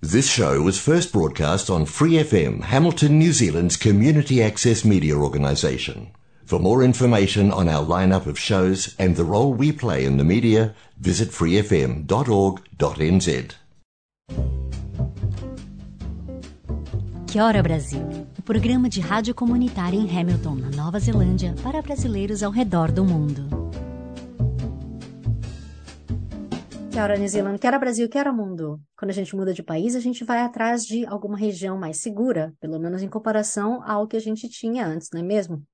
This show was first broadcast on Free FM, Hamilton, New Zealand's community access media organisation. For more information on our lineup of shows and the role we play in the media, visit freefm.org.nz. Que Hora Brasil, o programa de rádio comunitária em Hamilton, na Nova Zelândia, para brasileiros ao redor do mundo. Que hora New Zealand, que hora Brasil, que hora mundo. Quando a gente muda de país, a gente vai atrás de alguma região mais segura, pelo menos em comparação ao que a gente tinha antes, não é mesmo?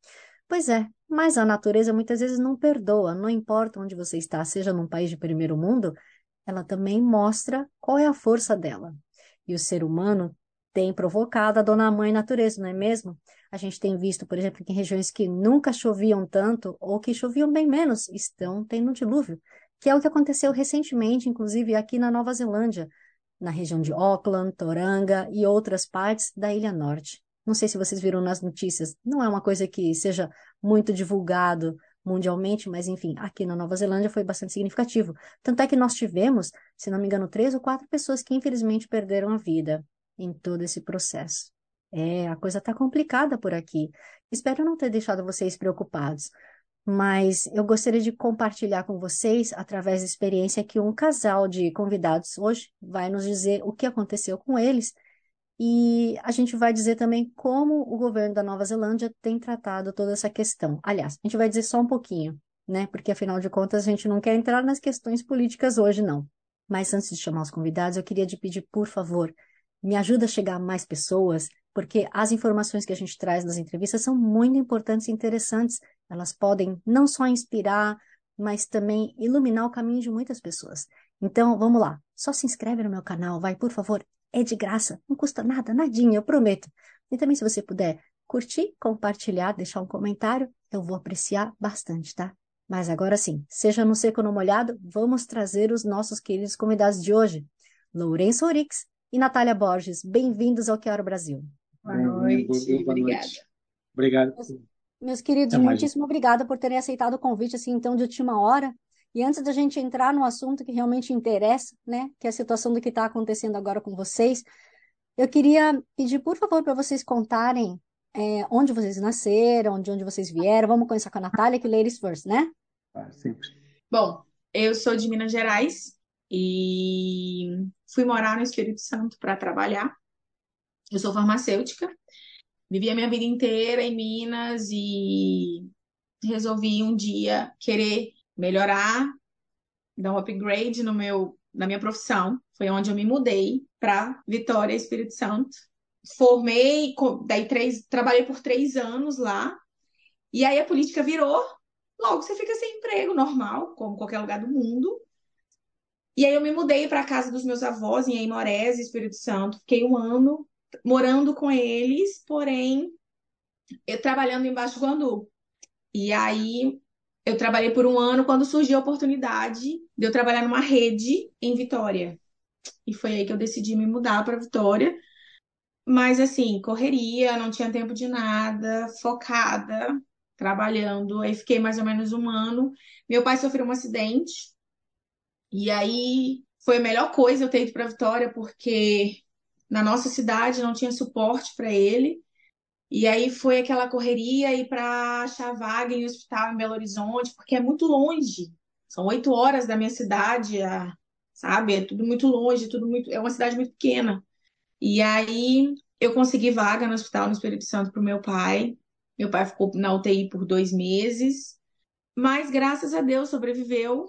Pois é, mas a natureza muitas vezes não perdoa, não importa onde você está, seja num país de primeiro mundo, ela também mostra qual é a força dela. E o ser humano tem provocado a dona mãe natureza, não é mesmo? A gente tem visto, por exemplo, que em regiões que nunca choviam tanto ou que choviam bem menos, estão tendo dilúvio, que é o que aconteceu recentemente, inclusive aqui na Nova Zelândia, na região de Auckland, Toranga e outras partes da Ilha Norte. Não sei se vocês viram nas notícias, não é uma coisa que seja muito divulgado mundialmente, mas enfim, aqui na Nova Zelândia foi bastante significativo. Tanto é que nós tivemos, se não me engano, três ou quatro pessoas que infelizmente perderam a vida em todo esse processo. É, a coisa está complicada por aqui. Espero não ter deixado vocês preocupados, mas eu gostaria de compartilhar com vocês, através da experiência que um casal de convidados hoje vai nos dizer o que aconteceu com eles e a gente vai dizer também como o governo da Nova Zelândia tem tratado toda essa questão. Aliás, a gente vai dizer só um pouquinho, né? Porque afinal de contas a gente não quer entrar nas questões políticas hoje, não. Mas antes de chamar os convidados, eu queria te pedir, por favor, me ajuda a chegar a mais pessoas, porque as informações que a gente traz nas entrevistas são muito importantes e interessantes. Elas podem não só inspirar, mas também iluminar o caminho de muitas pessoas. Então, vamos lá. Só se inscreve no meu canal, vai, por favor. É de graça, não custa nada, nadinha, eu prometo. E também, se você puder curtir, compartilhar, deixar um comentário, eu vou apreciar bastante, tá? Mas agora sim, seja no seco ou no molhado, vamos trazer os nossos queridos convidados de hoje. Lourenço Orix, e Natália Borges. Bem-vindos ao Que Hora Brasil. Boa noite, boa obrigada. Noite. Obrigado. Meus, queridos, muitíssimo obrigada por terem aceitado o convite assim então de última hora. E antes da gente entrar no assunto que realmente interessa, né, que é a situação do que está acontecendo agora com vocês, eu queria pedir, por favor, para vocês contarem é, onde vocês nasceram, de onde vocês vieram. Vamos começar com a Natália, que ladies first, né? Ah, sempre. Bom, eu sou de Minas Gerais e fui morar no Espírito Santo para trabalhar. Eu sou farmacêutica, vivi a minha vida inteira em Minas e resolvi um dia querer melhorar, dar um upgrade no meu, na minha profissão. Foi onde eu me mudei para Vitória, Espírito Santo. Formei, daí três, trabalhei por três anos lá. E aí a política virou. Logo você fica sem emprego, normal, como qualquer lugar do mundo. E aí eu me mudei para a casa dos meus avós em Aimorés, Espírito Santo. Fiquei um ano morando com eles, porém eu trabalhando em Baixo Guandu. E aí eu trabalhei por um ano quando surgiu a oportunidade de eu trabalhar numa rede em Vitória. E foi aí que eu decidi me mudar para Vitória. Mas assim, correria, não tinha tempo de nada, focada, trabalhando. Aí fiquei mais ou menos um ano. Meu pai sofreu um acidente e aí foi a melhor coisa eu ter ido para Vitória, porque na nossa cidade não tinha suporte para ele. E aí foi aquela correria ir para achar vaga em hospital em Belo Horizonte, porque é muito longe. São oito horas da minha cidade, sabe? É tudo muito longe, tudo muito. É uma cidade muito pequena. E aí eu consegui vaga no hospital no Espírito Santo para o meu pai. Meu pai ficou na UTI por dois meses, mas graças a Deus sobreviveu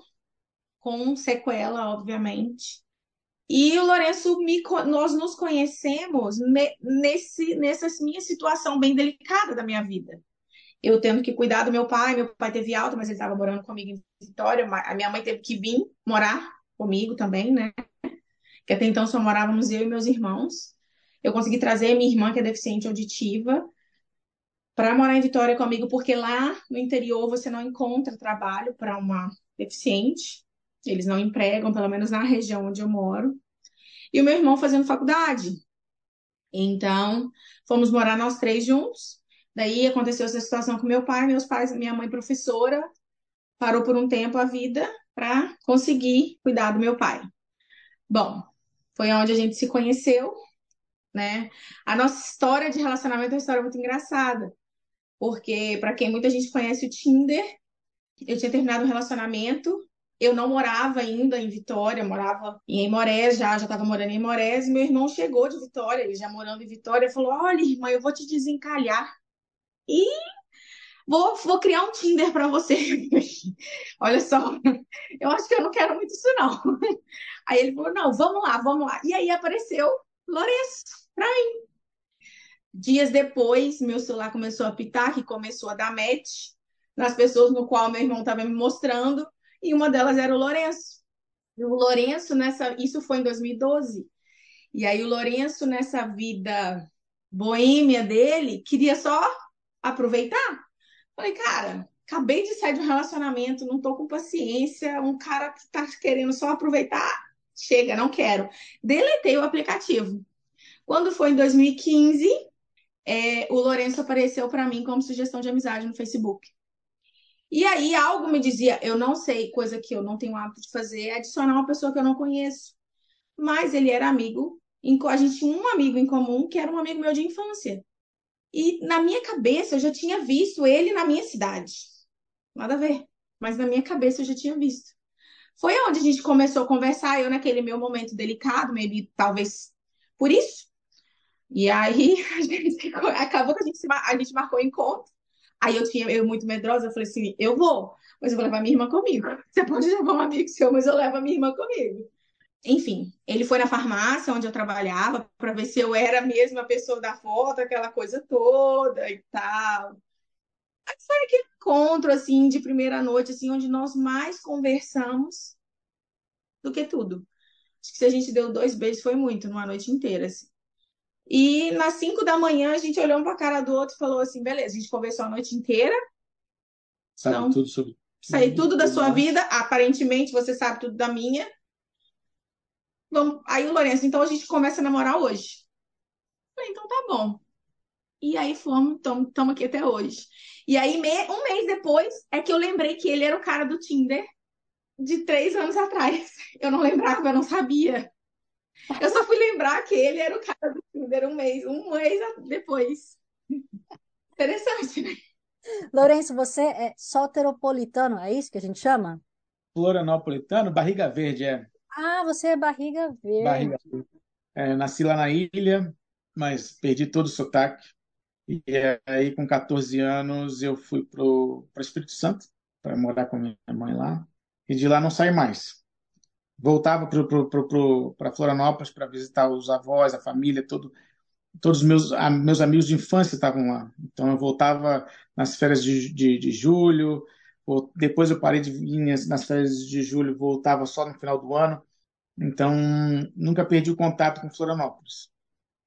com sequela, obviamente. E o Lourenço, me, nós nos conhecemos nesse, nessa minha situação bem delicada da minha vida. Eu tendo que cuidar do meu pai, meu pai teve alta, mas ele estava morando comigo em Vitória, a minha mãe teve que vir morar comigo também, né? Que até então só morávamos eu e meus irmãos. Eu consegui trazer minha irmã, que é deficiente auditiva, para morar em Vitória comigo, porque lá no interior você não encontra trabalho para uma deficiente. Eles não empregam, pelo menos na região onde eu moro. E o meu irmão fazendo faculdade. Então, fomos morar nós três juntos. Daí aconteceu essa situação com meu pai, meus pais, minha mãe professora, parou por um tempo a vida para conseguir cuidar do meu pai. Bom, Foi onde a gente se conheceu, né? A nossa história de relacionamento é uma história muito engraçada, porque para quem muita gente conhece o Tinder, eu tinha terminado um relacionamento, eu não morava ainda em Vitória, morava em Emorés já, já estava morando em Emorés, e meu irmão chegou de Vitória, ele já morando em Vitória, falou: Olha, irmã, eu vou te desencalhar. E vou, vou criar um Tinder para você. Olha só, eu acho que eu não quero muito isso, não. Aí ele falou: Não, vamos lá, vamos lá. E aí apareceu Lourenço para mim. Dias depois, meu celular começou a apitar, que começou a dar match nas pessoas no qual meu irmão estava me mostrando, e uma delas era o Lourenço. E o Lourenço, nessa, isso foi em 2012. E aí o Lourenço, nessa vida boêmia dele, queria só aproveitar. Falei, cara, acabei de sair de um relacionamento, não tô com paciência, um cara que tá querendo só aproveitar, chega, não quero. Deletei o aplicativo. Quando foi em 2015, é, o Lourenço apareceu para mim como sugestão de amizade no Facebook. E aí algo me dizia, eu não sei, coisa que eu não tenho hábito de fazer, é adicionar uma pessoa que eu não conheço. Mas ele era amigo, a gente tinha um amigo em comum que era um amigo meu de infância. E na minha cabeça eu já tinha visto ele na minha cidade. Nada a ver, mas na minha cabeça eu já tinha visto. Foi onde a gente começou a conversar, eu naquele meu momento delicado, maybe, talvez por isso. E aí a gente, acabou que a gente, a gente marcou encontro. Aí eu tinha, eu muito medrosa, eu falei assim, eu vou, mas eu vou levar minha irmã comigo. Você pode levar um amigo seu, mas eu levo a minha irmã comigo. Enfim, ele foi na farmácia onde eu trabalhava para ver se eu era a mesma pessoa da foto, aquela coisa toda e tal. Aí foi aquele encontro, assim, de primeira noite, assim, onde nós mais conversamos do que tudo. Acho que se a gente deu dois beijos foi muito, numa noite inteira, assim. E nas cinco da manhã a gente olhou um para a cara do outro e falou assim: beleza, a gente conversou a noite inteira. Sabe então, tudo sobre. Sei tudo da sua vida, aparentemente você sabe tudo da minha. Vamos... Aí o Lourenço, então a gente começa a namorar hoje. Falei, então tá bom. E aí fomos, estamos aqui até hoje. E aí, um mês depois, é que eu lembrei que ele era o cara do Tinder de três anos atrás. Eu não lembrava, eu não sabia. Eu só fui lembrar que ele era o cara do Tinder um mês, um mês depois. Interessante, né? Lourenço, você é soteropolitano, é isso que a gente chama? Florianopolitano, barriga verde, é. Ah, você é barriga verde. Barriga verde. É, nasci lá na ilha, mas perdi todo o sotaque. E aí, com 14 anos, eu fui para o Espírito Santo, para morar com minha mãe lá. E de lá não saí mais voltava para Florianópolis para visitar os avós, a família, todo, todos os meus, a, meus amigos de infância estavam lá. Então eu voltava nas férias de, de, de julho, ou, depois eu parei de vir nas férias de julho, voltava só no final do ano. Então nunca perdi o contato com Florianópolis.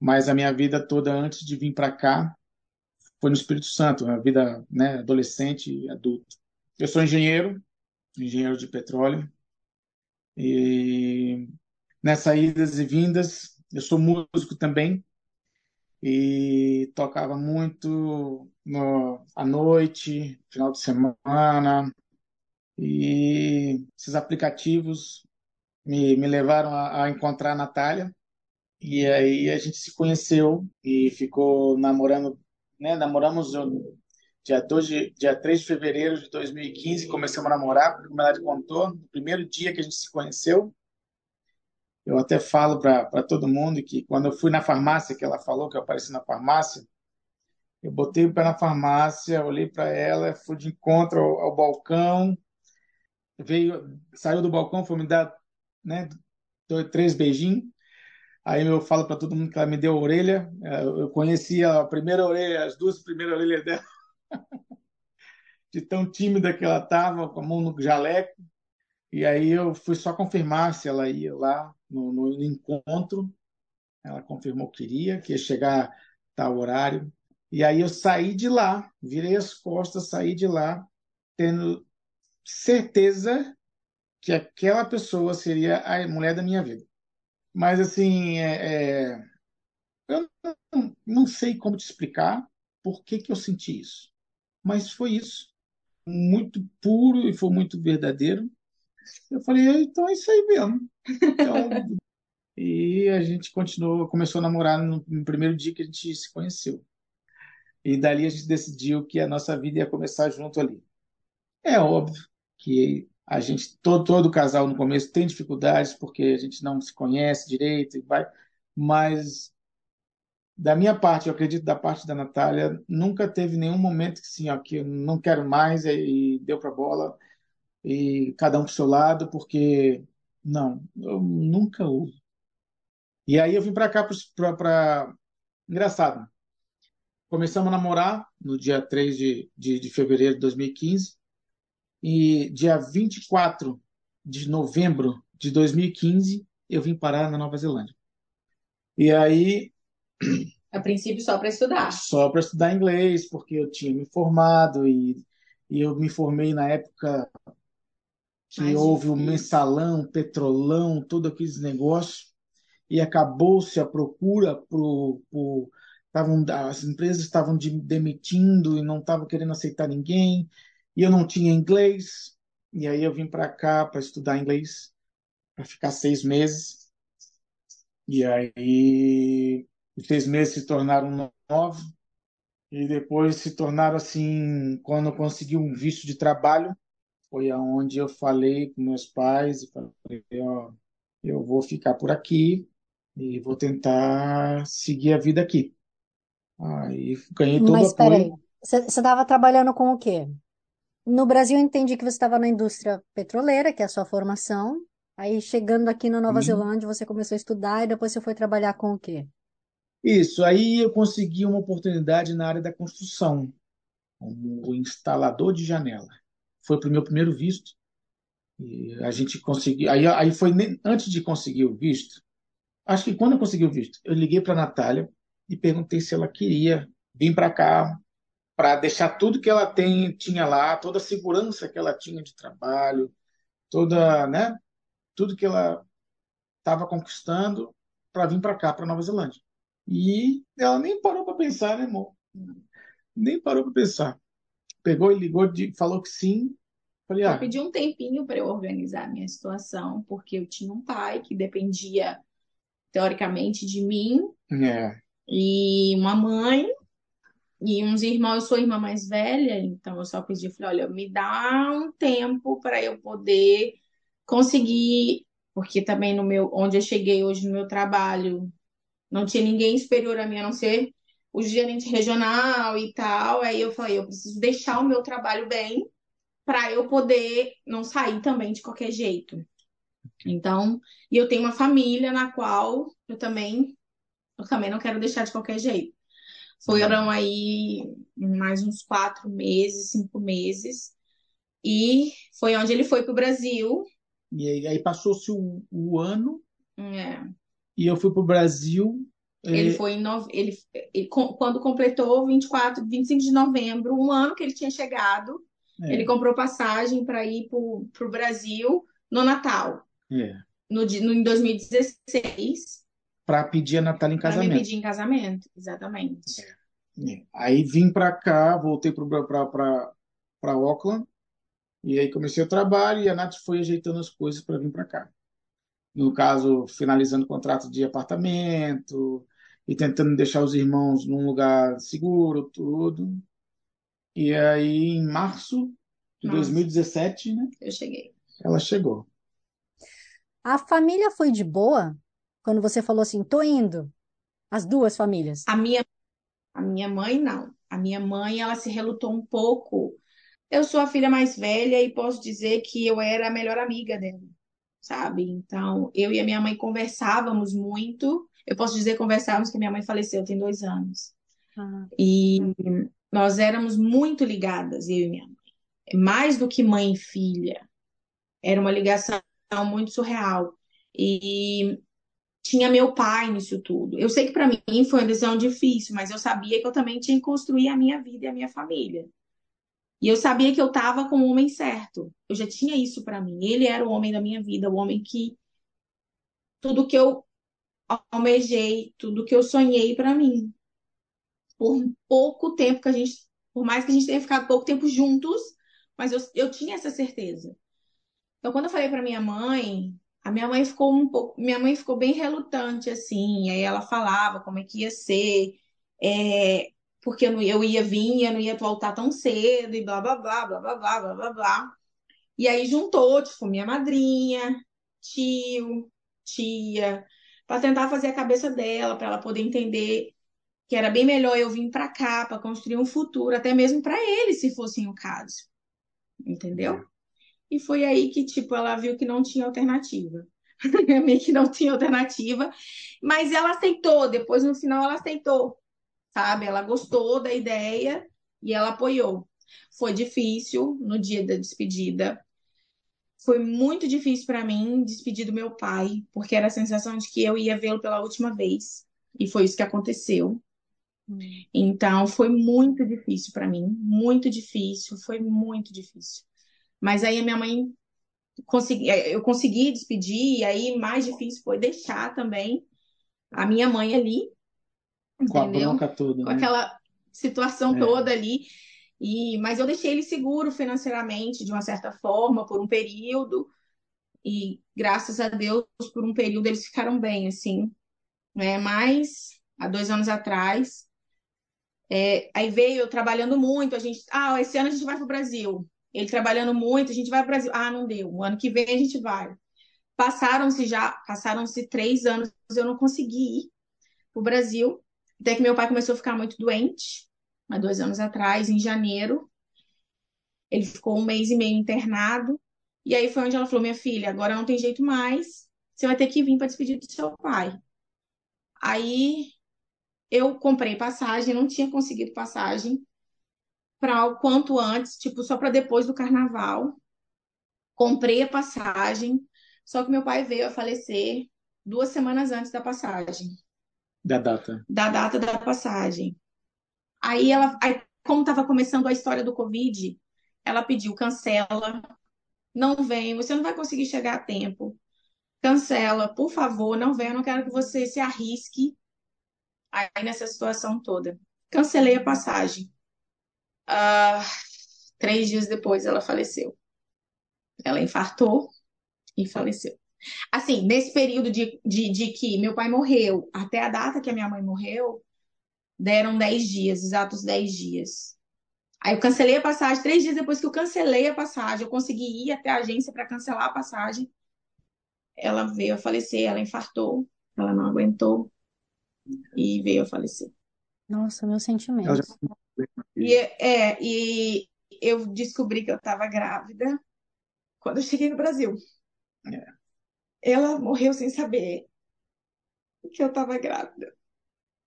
Mas a minha vida toda antes de vir para cá foi no Espírito Santo, a vida né, adolescente e adulto. Eu sou engenheiro, engenheiro de petróleo, e nessas idas e vindas, eu sou músico também e tocava muito no, à noite, final de semana. E esses aplicativos me, me levaram a, a encontrar a Natália. E aí a gente se conheceu e ficou namorando, né? Namoramos dia, 2 de, dia 3 de fevereiro de 2015, começamos a namorar, como ela contou, no primeiro dia que a gente se conheceu. Eu até falo para todo mundo que quando eu fui na farmácia, que ela falou que eu apareci na farmácia, eu botei o pé na farmácia, olhei para ela, fui de encontro ao, ao, balcão, veio, saiu do balcão, foi me dar né, dois, três beijinhos. Aí eu falo para todo mundo que ela me deu a orelha. Eu conheci a primeira orelha, as duas primeiras orelhas dela. de tão tímida que ela estava, com a mão no jaleco. E aí eu fui só confirmar se ela ia lá no, no encontro. Ela confirmou que iria, que ia chegar tal horário. E aí eu saí de lá, virei as costas, saí de lá, tendo certeza que aquela pessoa seria a mulher da minha vida. Mas assim, é, é, eu não, não sei como te explicar por que, que eu senti isso mas foi isso. Muito puro e foi muito verdadeiro. Eu falei, então é isso aí mesmo. Então, E a gente continuou, começou a namorar no, no primeiro dia que a gente se conheceu. E dali a gente decidiu que a nossa vida ia começar junto ali. É óbvio que a gente, todo, todo casal no começo tem dificuldades porque a gente não se conhece direito e vai, mas da minha parte, eu acredito da parte da Natália, nunca teve nenhum momento que assim, ó, que eu não quero mais e deu para bola e cada um pro seu lado, porque não, eu nunca houve. E aí eu vim para cá para engraçado. Começamos a namorar no dia 3 de, de, de fevereiro de 2015 e dia 24 de novembro de 2015 eu vim parar na Nova Zelândia. E aí a princípio só para estudar. Só para estudar inglês, porque eu tinha me formado e, e eu me formei na época que Mais houve difícil. o mensalão, petrolão, todos aqueles negócios, e acabou-se a procura por, por tavam, as empresas estavam de, demitindo e não estavam querendo aceitar ninguém, e eu não tinha inglês, e aí eu vim para cá para estudar inglês, para ficar seis meses, e aí seis meses se tornaram nove, e depois se tornaram assim, quando eu consegui um visto de trabalho, foi aonde eu falei com meus pais e falei, ó, eu vou ficar por aqui e vou tentar seguir a vida aqui. Aí ganhei todo Mas peraí, você estava trabalhando com o quê? No Brasil eu entendi que você estava na indústria petroleira, que é a sua formação. Aí chegando aqui na Nova Sim. Zelândia, você começou a estudar e depois você foi trabalhar com o quê? Isso, aí eu consegui uma oportunidade na área da construção, como instalador de janela. Foi para o meu primeiro visto. E a gente conseguiu. Aí, aí foi antes de conseguir o visto. Acho que quando eu consegui o visto, eu liguei para a Natália e perguntei se ela queria vir para cá para deixar tudo que ela tem, tinha lá, toda a segurança que ela tinha de trabalho, toda, né, tudo que ela estava conquistando para vir para cá, para Nova Zelândia. E ela nem parou para pensar, né, amor? Nem parou para pensar. Pegou e ligou, de, falou que sim. Falei, Eu ah, pedi um tempinho para eu organizar a minha situação, porque eu tinha um pai que dependia, teoricamente, de mim, é, e uma mãe, e uns irmãos. Eu sou a irmã mais velha, então eu só pedi, falei, olha, me dá um tempo para eu poder conseguir, porque também no meu, onde eu cheguei hoje no meu trabalho, não tinha ninguém superior a mim, a não ser o gerente regional e tal. Aí eu falei, eu preciso deixar o meu trabalho bem para eu poder não sair também de qualquer jeito. Então, e eu tenho uma família na qual eu também, eu também não quero deixar de qualquer jeito. Foram aí mais uns quatro meses, cinco meses, e foi onde ele foi para o Brasil. e aí, aí passou-se o, o ano É, e eu fui para o Brasil. Ele é, foi em nove... ele, ele- quando completou 24, 25 de novembro, um ano que ele tinha chegado, é, ele comprou passagem para ir para o Brasil no Natal, é, no, no, em 2016, para pedir a Natália em para me casamento. pedir em casamento, exatamente. É. Aí vim para cá, voltei para Auckland, e aí comecei o trabalho e a Nath foi ajeitando as coisas para vir para cá. No caso, finalizando o contrato de apartamento e tentando deixar os irmãos num lugar seguro, tudo. E aí, em março de Março. 2017, né, Eu cheguei. ela chegou. A família foi de boa quando você falou assim, tô indo. As duas famílias. A minha, a minha mãe, não. A minha mãe, ela se relutou um pouco. Eu sou a filha mais velha e posso dizer que eu era a melhor amiga dela, sabe? Então, eu e a minha mãe conversávamos muito. Eu posso dizer conversávamos que minha mãe faleceu tem dois anos. Ah, E nós éramos muito ligadas, eu e minha mãe. Mais do que mãe e filha. Era uma ligação muito surreal. E tinha meu pai nisso tudo. Eu sei que para mim foi uma decisão difícil, mas eu sabia que eu também tinha que construir a minha vida e a minha família. E eu sabia que eu estava com o homem certo. Eu já tinha isso para mim. Ele era o homem da minha vida, o homem que tudo que eu almejei, tudo que eu sonhei para mim. Por pouco tempo que a gente, por mais que a gente tenha ficado pouco tempo juntos, mas eu, eu tinha essa certeza. Então, quando eu falei para minha mãe, a minha mãe ficou um pouco, minha mãe ficou bem relutante assim, aí ela falava como é que ia ser, é, porque eu, não, eu ia vir, eu não ia voltar tão cedo e blá blá blá blá blá blá blá blá blá. E aí juntou, tipo, minha madrinha, tio, tia, para tentar fazer a cabeça dela, para ela poder entender que era bem melhor eu vir para cá para construir um futuro, até mesmo para ele, se fosse o caso. Entendeu? E foi aí que, tipo, ela viu que não tinha alternativa. Meio que não tinha alternativa, mas ela aceitou. Depois, no final, ela aceitou, sabe? Ela gostou da ideia e ela apoiou. Foi difícil no dia da despedida. Foi muito difícil para mim despedir do meu pai, porque era a sensação de que eu ia vê-lo pela última vez. E foi isso que aconteceu. Então, foi muito difícil para mim, muito difícil, foi muito difícil. Mas aí a minha mãe consegui, é, eu consegui despedir, e aí mais difícil foi deixar também a minha mãe ali, com entendeu? a bronca toda, com né? aquela situação é. toda ali. E, mas eu deixei ele seguro financeiramente, de uma certa forma, por um período. E graças a Deus, por um período eles ficaram bem, assim. É, mas há dois anos atrás, é, aí veio eu trabalhando muito. A gente, ah, esse ano a gente vai para o Brasil. Ele trabalhando muito, a gente vai para o Brasil. Ah, não deu. O ano que vem a gente vai. Passaram-se já, passaram-se três anos, eu não consegui ir para o Brasil. Até que meu pai começou a ficar muito doente há dois anos atrás, em janeiro. Ele ficou um mês e meio internado. E aí foi onde ela falou: Minha filha, agora não tem jeito mais. Você vai ter que vir para despedir do seu pai. Aí eu comprei passagem, não tinha conseguido passagem para o quanto antes, tipo, só para depois do carnaval. Comprei a passagem, só que meu pai veio a falecer duas semanas antes da passagem. Da data. Da data da passagem. Aí ela, aí, como estava começando a história do Covid, ela pediu cancela, não vem, você não vai conseguir chegar a tempo. Cancela, por favor, não venha, eu não quero que você se arrisque aí nessa situação toda. Cancelei a passagem. Uh, três dias depois ela faleceu. Ela infartou e faleceu. Assim, nesse período de, de, de que meu pai morreu até a data que a minha mãe morreu, deram 10 dias, exatos 10 dias. Aí eu cancelei a passagem, três dias depois que eu cancelei a passagem, eu consegui ir até a agência para cancelar a passagem. Ela veio a falecer, ela infartou, ela não aguentou e veio a falecer. Nossa, meu sentimento. E, é, e eu descobri que eu estava grávida quando eu cheguei no Brasil. É. Ela morreu sem saber que eu estava grávida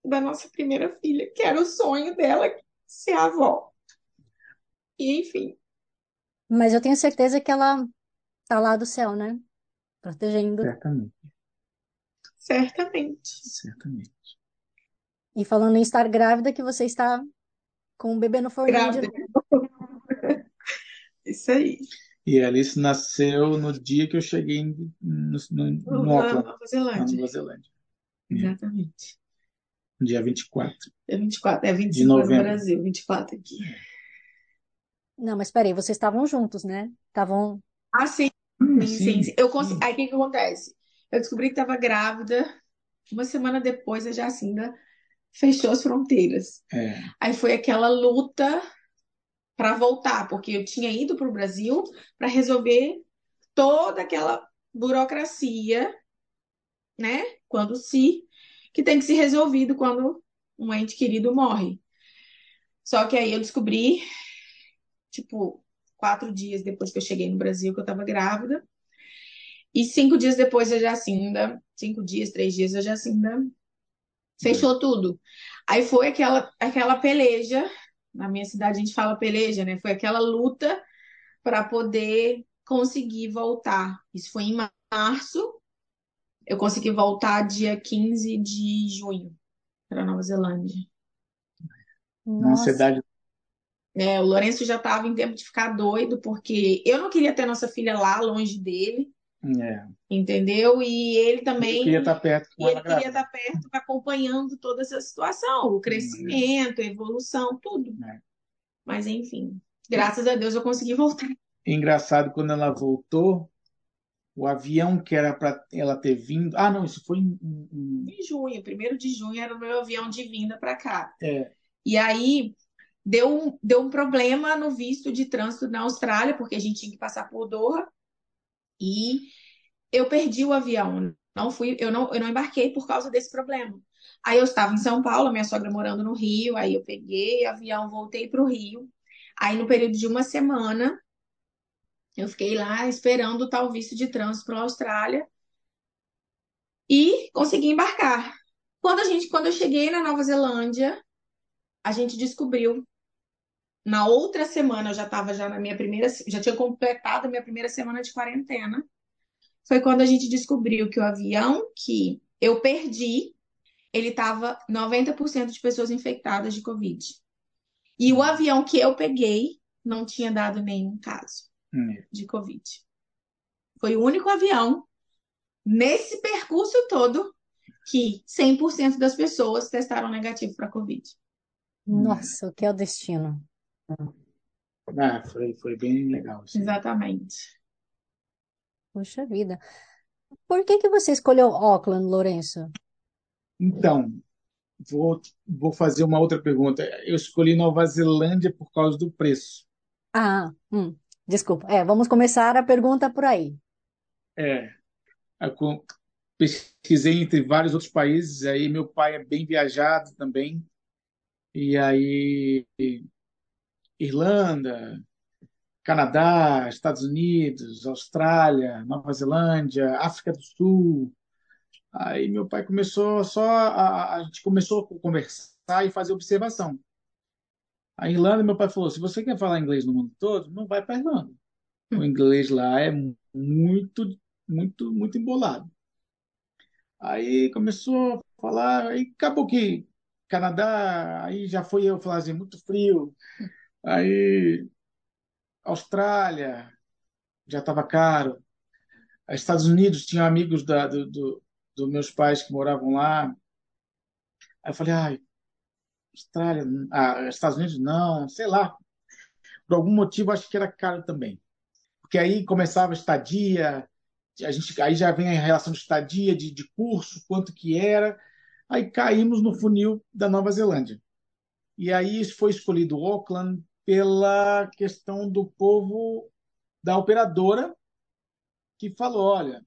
da nossa primeira filha, que era o sonho dela ser avó. E, enfim. Mas eu tenho certeza que ela tá lá do céu, né? Protegendo. Certamente. Certamente. Certamente. E falando em estar grávida, que você está com o bebê no forninho grávida. Isso aí. E a Alice nasceu no dia que eu cheguei no, no, no, no Auckland, Nova Zelândia. Nova Zelândia. Exatamente. Dia 24. É 24, é 25 de novembro. no Brasil, 24 aqui. Não, mas peraí, vocês estavam juntos, né? Estavam. Ah, sim. Sim, sim, sim. Eu consegui... Aí o que, que acontece? Eu descobri que estava grávida. Uma semana depois, a Jacinda fechou as fronteiras. É. Aí foi aquela luta para voltar, porque eu tinha ido para o Brasil para resolver toda aquela burocracia, né? Quando se que tem que ser resolvido quando um ente querido morre. Só que aí eu descobri, tipo, quatro dias depois que eu cheguei no Brasil, que eu estava grávida. E cinco dias depois a Jacinda, cinco dias, três dias, a Jacinda fechou tudo. Aí foi aquela, aquela peleja, na minha cidade a gente fala peleja, né? Foi aquela luta para poder conseguir voltar. Isso foi em março, eu consegui voltar dia 15 de junho para Nova Zelândia. Na cidade. É, o Lourenço já estava em tempo de ficar doido, porque eu não queria ter nossa filha lá, longe dele. É. Entendeu? E ele também. Ele queria estar tá perto ele queria estar tá perto, acompanhando toda essa situação, o crescimento, a evolução, tudo. É. Mas, enfim, graças a Deus eu consegui voltar. Engraçado, quando ela voltou, o avião que era para ela ter vindo. Ah, não, isso foi em, em... em junho, primeiro de junho era o meu avião de vinda para cá. É. E aí deu, deu um problema no visto de trânsito na Austrália, porque a gente tinha que passar por Doha. E eu perdi o avião. Não fui, eu não, eu não embarquei por causa desse problema. Aí eu estava em São Paulo, minha sogra morando no Rio, aí eu peguei avião, voltei para o Rio. Aí no período de uma semana, eu fiquei lá esperando o tal visto de trânsito para a Austrália e consegui embarcar. Quando a gente, quando eu cheguei na Nova Zelândia, a gente descobriu na outra semana, eu já estava já na minha primeira, já tinha completado a minha primeira semana de quarentena. Foi quando a gente descobriu que o avião que eu perdi, ele estava 90% de pessoas infectadas de Covid. E o avião que eu peguei não tinha dado nenhum caso Hum. de Covid. Foi o único avião nesse percurso todo que 100% das pessoas testaram negativo para Covid. Nossa, o que é o destino? Ah, foi, foi bem legal. assim. Exatamente. Puxa vida. Por que que você escolheu Auckland, Lourenço? Então, vou, vou fazer uma outra pergunta. Eu escolhi Nova Zelândia por causa do preço. Ah, hum, desculpa. É, vamos começar a pergunta por aí. É, co- pesquisei entre vários outros países, aí meu pai é bem viajado também, e aí Irlanda, Canadá, Estados Unidos, Austrália, Nova Zelândia, África do Sul. Aí meu pai começou só a, a gente começou a conversar e fazer observação. A Irlanda, meu pai falou: se você quer falar inglês no mundo todo, não vai para Irlanda. O inglês lá é muito, muito, muito embolado. Aí começou a falar, aí acabou que Canadá, aí já foi eu falar assim, muito frio. Aí Austrália, já estava caro. Estados Unidos, tinha amigos da, do, do, dos meus pais que moravam lá. Aí eu falei, ai, Austrália, ah, Estados Unidos não, sei lá. Por algum motivo acho que era caro também. Porque aí começava a estadia, a gente, aí já vem a relação de estadia, de, de curso, quanto que era. Aí caímos no funil da Nova Zelândia. E aí foi escolhido Auckland pela questão do povo da operadora que falou, olha,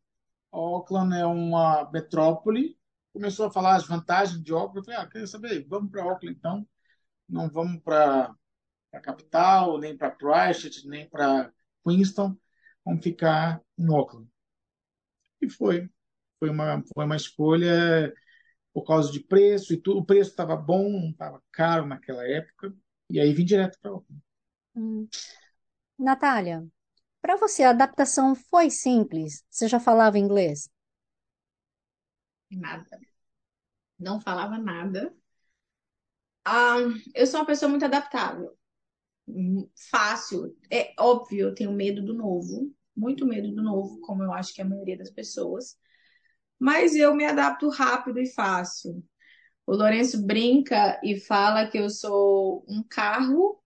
Auckland é uma metrópole, começou a falar as vantagens de Auckland, eu falei, ah, quer saber, vamos para Auckland então, não vamos para a capital, nem para Christchurch, nem para Queenstown, vamos ficar em Auckland. E foi, foi uma, foi uma escolha por causa de preço e tudo, o preço estava bom, não estava caro naquela época, e aí vim direto para Auckland. Hum. Natália, para você a adaptação foi simples? Você já falava inglês? Nada. Não falava nada. Ah, eu sou uma pessoa muito adaptável. Hum, Fácil. É óbvio, eu tenho medo do novo. Muito medo do novo, como eu acho que a maioria das pessoas. Mas eu me adapto rápido e fácil. O Lourenço brinca e fala que eu sou um carro.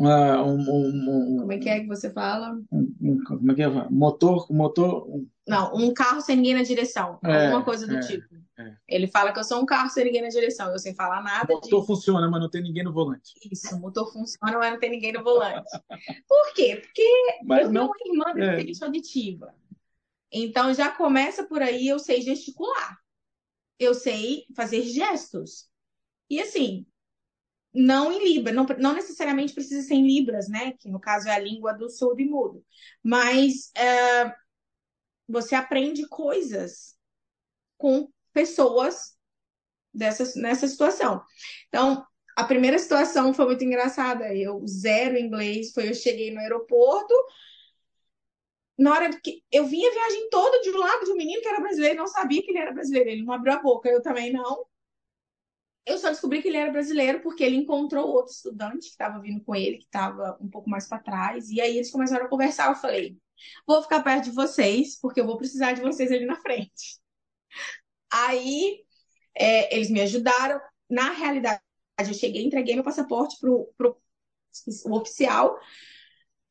Ah, um, um, um, Como é que é que você fala? como é que é? Motor, motor, Não, um carro sem ninguém na direção. É, Alguma coisa do é, tipo. é. Ele fala que eu sou um carro sem ninguém na direção. Eu sem falar nada O motor funciona, mas não tem ninguém no volante. Isso, o motor funciona, mas não tem ninguém no volante. Por quê? Porque Mas eu tenho não. uma irmã É. deficiente auditiva. Então já começa por aí, eu sei gesticular. Eu sei fazer gestos. E assim, não em Libra, não, não necessariamente precisa ser em Libras, né? Que no caso é a língua do surdo e mudo. Mas é, você aprende coisas com pessoas dessa, nessa situação. Então, a primeira situação foi muito engraçada. Eu zero inglês, foi eu cheguei no aeroporto. Na hora que eu vinha a viagem toda de um lado de um menino que era brasileiro, não sabia que ele era brasileiro, ele não abriu a boca, eu também não. Eu só descobri que ele era brasileiro porque ele encontrou outro estudante que estava vindo com ele, que estava um pouco mais para trás, e aí eles começaram a conversar. Eu falei: vou ficar perto de vocês, porque eu vou precisar de vocês ali na frente. Aí é, eles me ajudaram. Na realidade, eu cheguei, entreguei meu passaporte pro o oficial.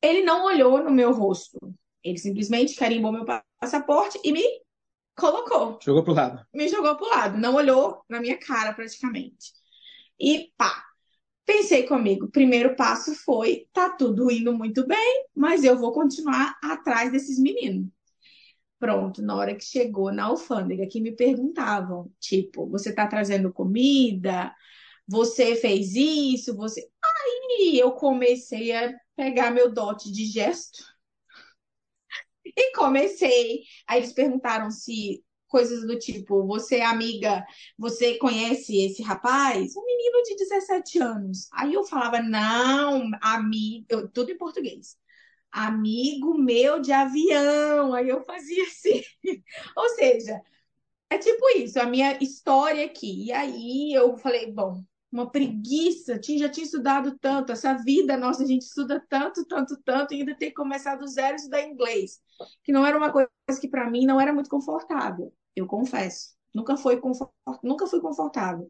Ele não olhou no meu rosto. Ele simplesmente carimbou meu passaporte e me colocou. Jogou pro lado. Me jogou pro lado, não olhou na minha cara praticamente. E pá, pensei comigo, primeiro passo foi, tá tudo indo muito bem, mas eu vou continuar atrás desses meninos. Pronto, na hora que chegou na alfândega, que me perguntavam, tipo, você tá trazendo comida? Você fez isso? Você. Aí eu comecei a pegar meu dote de gesto e comecei. Aí eles perguntaram se coisas do tipo, você é amiga, você conhece esse rapaz? Um menino de 17 anos. Aí eu falava, não, amigo, tudo em português. Amigo meu de avião. Aí eu fazia assim. Ou seja, é tipo isso, a minha história aqui. E aí eu falei, bom, uma preguiça, tinha, já tinha estudado tanto, essa vida nossa, a gente estuda tanto, tanto, tanto, e ainda ter que começar do zero estudar inglês, que não era uma coisa que para mim não era muito confortável, eu confesso. Nunca foi, confort... nunca fui confortável.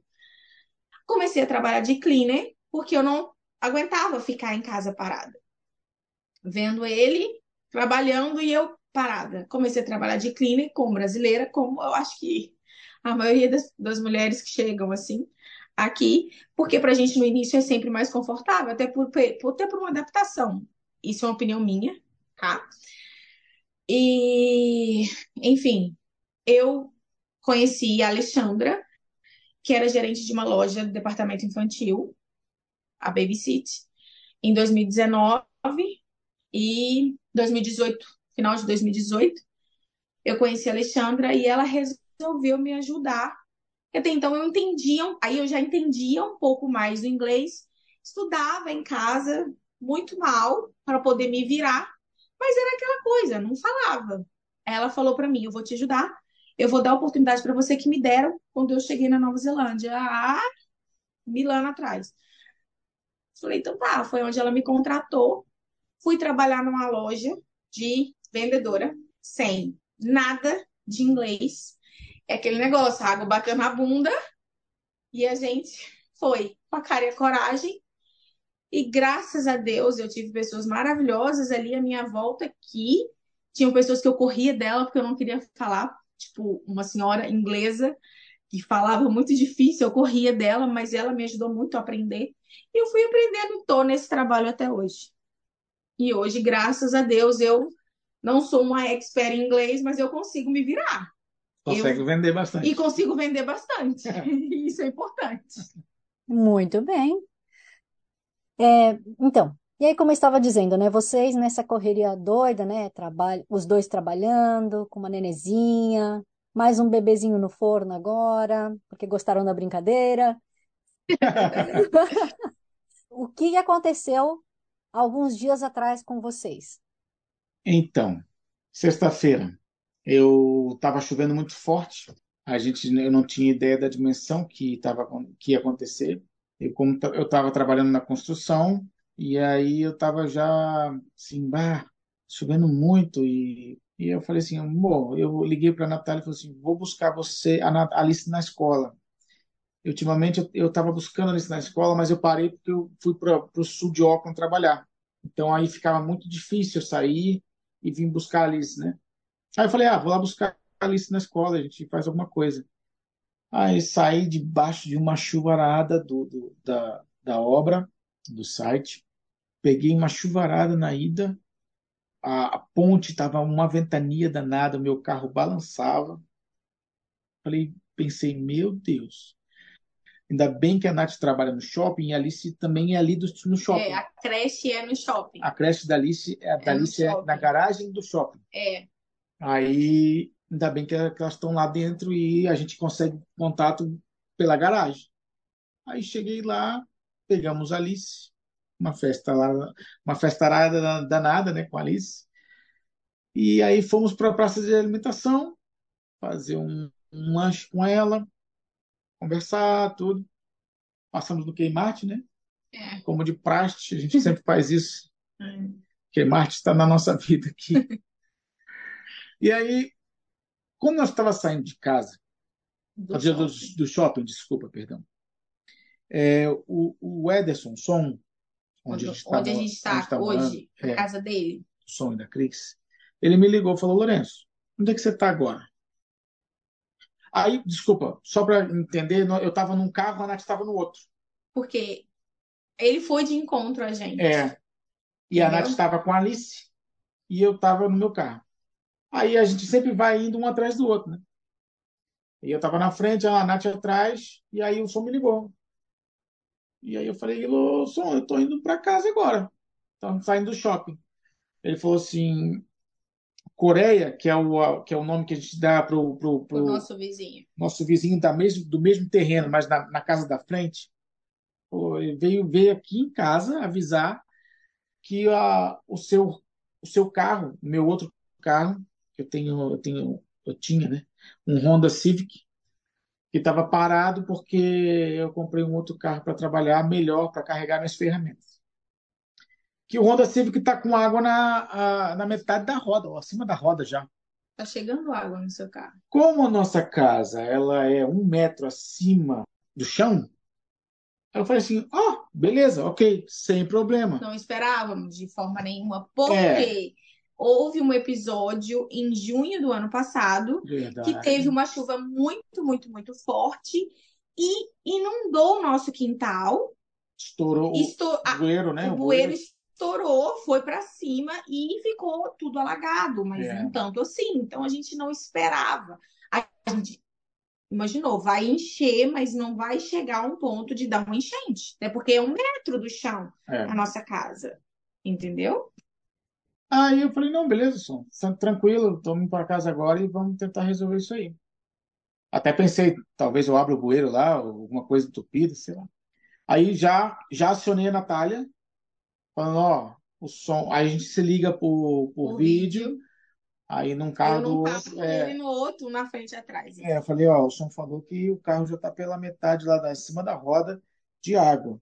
Comecei a trabalhar de cleaner, porque eu não aguentava ficar em casa parada. Vendo ele trabalhando e eu parada. Comecei a trabalhar de cleaner como brasileira, como eu acho que a maioria das, das mulheres que chegam assim aqui, porque para a gente no início é sempre mais confortável, até por, por, até por uma adaptação. Isso é uma opinião minha, tá? E, enfim, eu conheci a Alexandra, que era gerente de uma loja do departamento infantil, a Babysit, em 2019 e 2018, final de 2018. Eu conheci a Alexandra e ela resolveu me ajudar até então eu entendia, aí eu já entendia um pouco mais do inglês, estudava em casa muito mal para poder me virar, mas era aquela coisa, não falava. Ela falou para mim: "Eu vou te ajudar, eu vou dar oportunidade para você que me deram quando eu cheguei na Nova Zelândia, há mil anos atrás". Falei: "Então tá", foi onde ela me contratou. Fui trabalhar numa loja de vendedora sem nada de inglês é aquele negócio, a água bateu na bunda e a gente foi com a cara e a coragem. E graças a Deus eu tive pessoas maravilhosas ali à minha volta que tinham pessoas que eu corria dela porque eu não queria falar, tipo, uma senhora inglesa que falava muito difícil, eu corria dela, mas ela me ajudou muito a aprender. E eu fui aprendendo, estou nesse trabalho até hoje. E hoje, graças a Deus, eu não sou uma expert em inglês, mas eu consigo me virar. Consegue eu... vender bastante. E consigo vender bastante. Isso é importante. Muito bem. É, então, e aí, como eu estava dizendo, né? Vocês nessa correria doida, né? Trabalho, os dois trabalhando, com uma nenezinha, mais um bebezinho no forno agora, porque gostaram da brincadeira. o que aconteceu alguns dias atrás com vocês? Então, sexta-feira, eu estava chovendo muito forte. A gente, eu não tinha ideia da dimensão que tava, que ia acontecer. Eu como eu estava trabalhando na construção e aí eu estava já assim, bah, chovendo muito e, e eu falei assim, bom, eu liguei para a Natália e falei assim, vou buscar você a Alice na escola. Ultimamente eu estava buscando a Alice na escola, mas eu parei porque eu fui para o sul de Auckland trabalhar. Então aí ficava muito difícil eu sair e vir buscar a Alice, né? Aí eu falei, ah, vou lá buscar a Alice na escola, a gente faz alguma coisa. Aí saí debaixo de uma chuvarada do, do, da, da obra, do site, peguei uma chuvarada na ida, a, a ponte estava uma ventania danada, o meu carro balançava. Falei, pensei, meu Deus. Ainda bem que a Nath trabalha no shopping e a Alice também é ali do, no shopping. É, a creche é no shopping. A creche da Alice, é, da é Alice é na garagem do shopping. É. Aí, ainda bem que elas estão lá dentro e a gente consegue contato pela garagem. Aí cheguei lá, pegamos a Alice, uma festa lá, uma festarada danada, né, com a Alice. E aí fomos para a praça de alimentação, fazer um, um lanche com ela, conversar, tudo. Passamos no Kmart, né? É. Como de praxe, a gente sempre faz isso. É. Kmart está na nossa vida aqui. E aí, quando nós estava saindo de casa, do, shopping. Do, do, shopping, desculpa, perdão, é, o, o Ederson, som, onde, onde, a gente está, onde a gente está hoje, na é, casa dele, o som da Cris, Ele me ligou e falou: Lourenço, onde é que você está agora? Aí, desculpa, só para entender, eu estava num carro, a Nath estava no outro. Porque ele foi de encontro a gente. É. E a Entendeu? Nath estava com a Alice e eu estava no meu carro. Aí a gente sempre vai indo um atrás do outro, né? E eu estava na frente, a Nath atrás, e aí o som me ligou. E aí eu falei, Ô, som, eu tô indo para casa agora. Estamos saindo do shopping. Ele falou assim, Coreia, que é o, que é o nome que a gente dá pro, pro, O pro nosso vizinho. nosso vizinho da mesmo, do mesmo terreno, mas na, na casa da frente, ele veio, veio aqui em casa avisar que a, o seu, o seu carro, o meu outro carro, eu tenho, eu tenho, eu tinha, né? Um Honda Civic, que estava parado porque eu comprei um outro carro para trabalhar melhor, para carregar minhas ferramentas. Que o Honda Civic está com água na, a- na metade da roda, ou acima da roda já. Tá chegando água no seu carro. Como a nossa casa ela é um metro acima do chão, eu falei assim, ó, beleza, ok, sem problema. Não esperávamos de forma nenhuma, É. houve um episódio em junho do ano passado que Verdade. teve uma chuva muito, muito, muito forte e inundou o nosso quintal. Estourou o Estou, a- bueiro, né? o O bueiro estourou, foi para cima e ficou tudo alagado, mas É. não tanto assim. Então a gente não esperava. A gente imaginou, vai encher, mas não vai chegar a um ponto de dar uma enchente, até porque é um metro do chão É. a nossa casa, entendeu? Aí eu falei, não, beleza, som, tá tranquilo, tô indo para casa agora e vamos tentar resolver isso aí. Até pensei, talvez eu abra o bueiro lá, alguma coisa entupida, sei lá. Aí já, já acionei a Natália, falando, ó, o som. Aí a gente se liga por, por vídeo, vídeo. aí num carro do outro. É, ele no outro, na frente e atrás. é, eu falei, ó, o som falou que o carro já tá pela metade lá da, em cima da roda de água.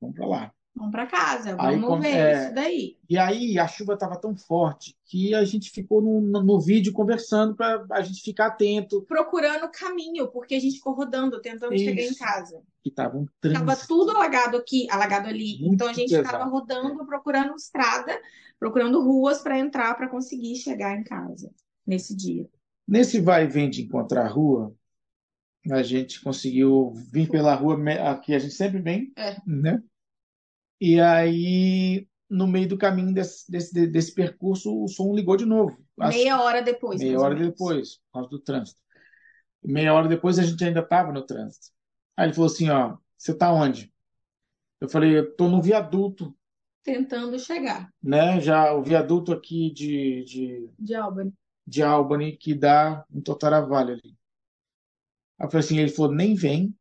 Vamos para lá. Vamos para casa, Aí, vamos quando- ver é, isso daí. E aí a chuva estava tão forte que a gente ficou no, no, vídeo conversando para a gente ficar atento, Procurando caminho, porque a gente ficou rodando, tentando chegar em Isso. casa. que estava um Tava trânsito. tudo alagado aqui, alagado ali. Muito Então a gente estava rodando, procurando estrada, procurando ruas para entrar, para conseguir chegar em casa nesse dia. Nesse vai e vem de encontrar a rua, a gente conseguiu vir pela rua aqui a gente sempre vem, É. né? E aí, no meio do caminho desse, desse, desse percurso, o som ligou de novo. Acho- Meia hora depois, meia hora depois, por causa do trânsito. Meia hora depois a gente ainda estava no trânsito. Aí ele falou assim, ó, você tá onde? Eu falei, eu tô no viaduto, Tentando chegar né? Já o viaduto aqui de, de, de Albany. de Albany que dá em Totoravalho ali. Aí eu falei assim, ele falou, nem vem,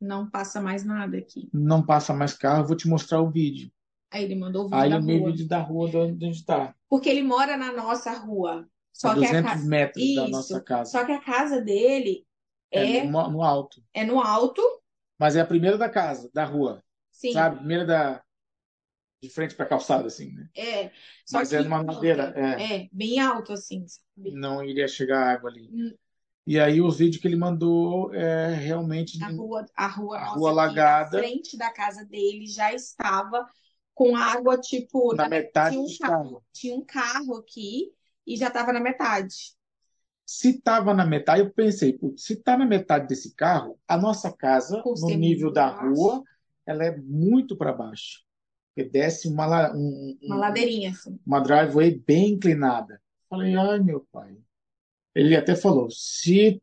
Não passa mais nada aqui. não passa mais carro, eu vou te mostrar o vídeo. Aí ele mandou o vídeo Aí da eu meio rua. vídeo da rua de onde está, Porque ele mora na nossa rua. Só a que a 200 casa. metros da Isso. nossa casa. Só que a casa dele É é, no, no alto. é no alto, Mas é a primeira da casa, da rua, sim. sabe? Primeira da de frente para a calçada, assim, né? É. Só Mas que é numa madeira, é. é bem alto assim, sabe? Não iria chegar água ali. E aí os vídeos que ele mandou é realmente A rua, a rua, A rua alagada. frente da casa dele já estava com água, tipo, na na- metade tinha um carro, carro. tinha um carro aqui e já estava na metade. Se estava na metade, eu pensei, putz, se está na metade desse carro, a nossa casa, Por no nível da baixo. rua, ela é muito para baixo. Porque desce uma, um- um- Uma ladeirinha, assim. uma driveway bem inclinada. Falei, ai, meu pai. Ele até falou, se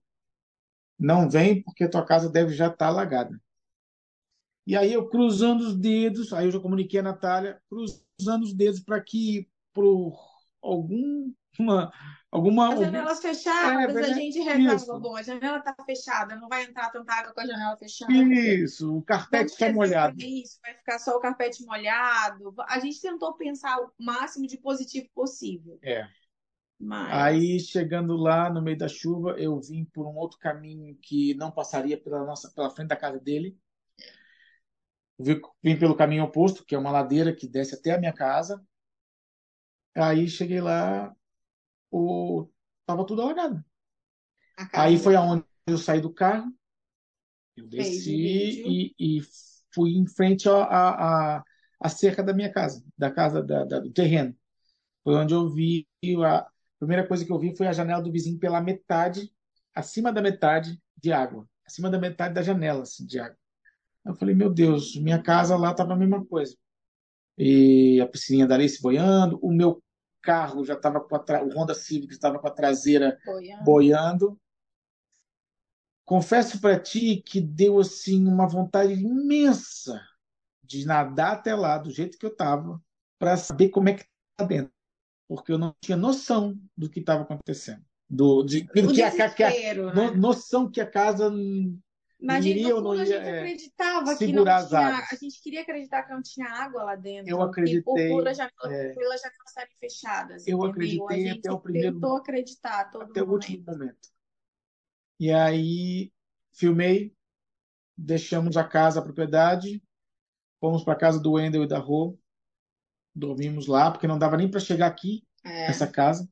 não vem, porque tua casa deve já estar alagada. E aí eu cruzando os dedos, aí eu já comuniquei a Natália, cruzando os dedos para que por algum uma, alguma As janelas fechadas, É, a gente Isso. bom, a janela tá fechada, não vai entrar tanta água com a janela fechada. Isso, o carpete está molhado. Isso, vai ficar só o carpete molhado. A gente tentou pensar o máximo de positivo possível, É. mas Aí, chegando lá no meio da chuva, eu vim por um outro caminho que não passaria pela nossa, pela frente da casa dele. Vim, vim pelo caminho oposto, que é uma ladeira que desce até a minha casa. Aí cheguei lá, o... tava tudo alagado. Aí foi aonde eu saí do carro, eu desci e, e fui em frente à, à, à- à cerca da minha casa, da casa da, da- do terreno. Foi onde eu vi a primeira coisa que eu vi foi a janela do vizinho pela metade, acima da metade de água, acima da metade da janela assim, de água. Eu falei, meu Deus, minha casa lá estava a mesma coisa. E a piscininha da Alice boiando, o meu carro já estava com a o Honda Civic estava com a traseira Boiando. boiando. Confesso para ti que deu assim uma vontade imensa de nadar até lá do jeito que eu estava para saber como é que tá dentro, porque eu não tinha noção do que estava acontecendo, do de, O que a, que a- né? noção que a casa Mas iria ou fundo, a gente é, acreditava que não tinha. A gente queria acreditar que não tinha água lá dentro. Eu acreditei, por pela janela, é. estarem fechadas, Eu entendeu? A acreditei gente até o primeiro- tentou acreditar todo até o último momento. momento. E aí filmei, deixamos a casa, a propriedade, fomos para a casa do Wendel e da Rô, dormimos lá, porque não dava nem para chegar aqui, É. nessa casa.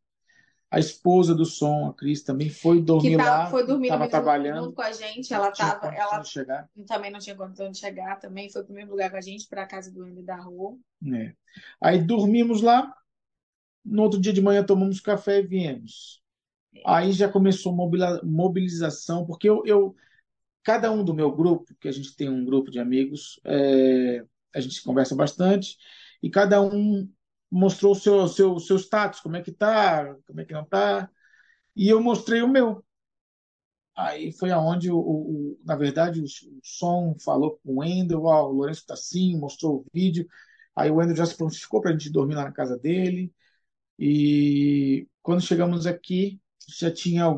A esposa do som, a Cris, também foi dormir Que tá, lá, foi dormir mesmo- trabalhando, junto com a gente. Ela tava, ela chegar. também não tinha condição de chegar, também foi pro mesmo lugar com a gente, para a casa do Andy da rua. É. Aí dormimos lá, no outro dia de manhã tomamos café e viemos. Aí já começou mobilização, porque eu, eu- cada um do meu grupo, que a gente tem um grupo de amigos, é, a gente conversa bastante, e cada um mostrou o seu, seu, seu status, como é que tá, como é que não tá, e eu mostrei o meu. Aí foi aonde, o, o- na verdade, o, o som falou com o Wendel, ó, o Lourenço tá assim, mostrou o vídeo, aí o Wendel já se prontificou para a gente dormir lá na casa dele, e quando chegamos aqui, já tinha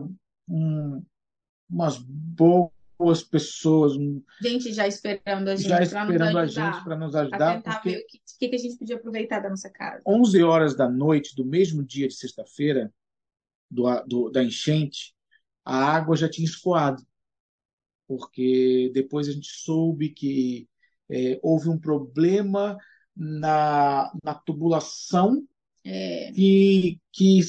um- umas boas pessoas um- Gente já esperando a gente já para esperando a gente para nos para ajudar, tentar porque ver o que, que a gente podia aproveitar da nossa casa. 11 horas da noite do mesmo dia de sexta-feira, do, do- da enchente, a água já tinha escoado, porque depois a gente soube que é, houve um problema na, na tubulação É, que, que,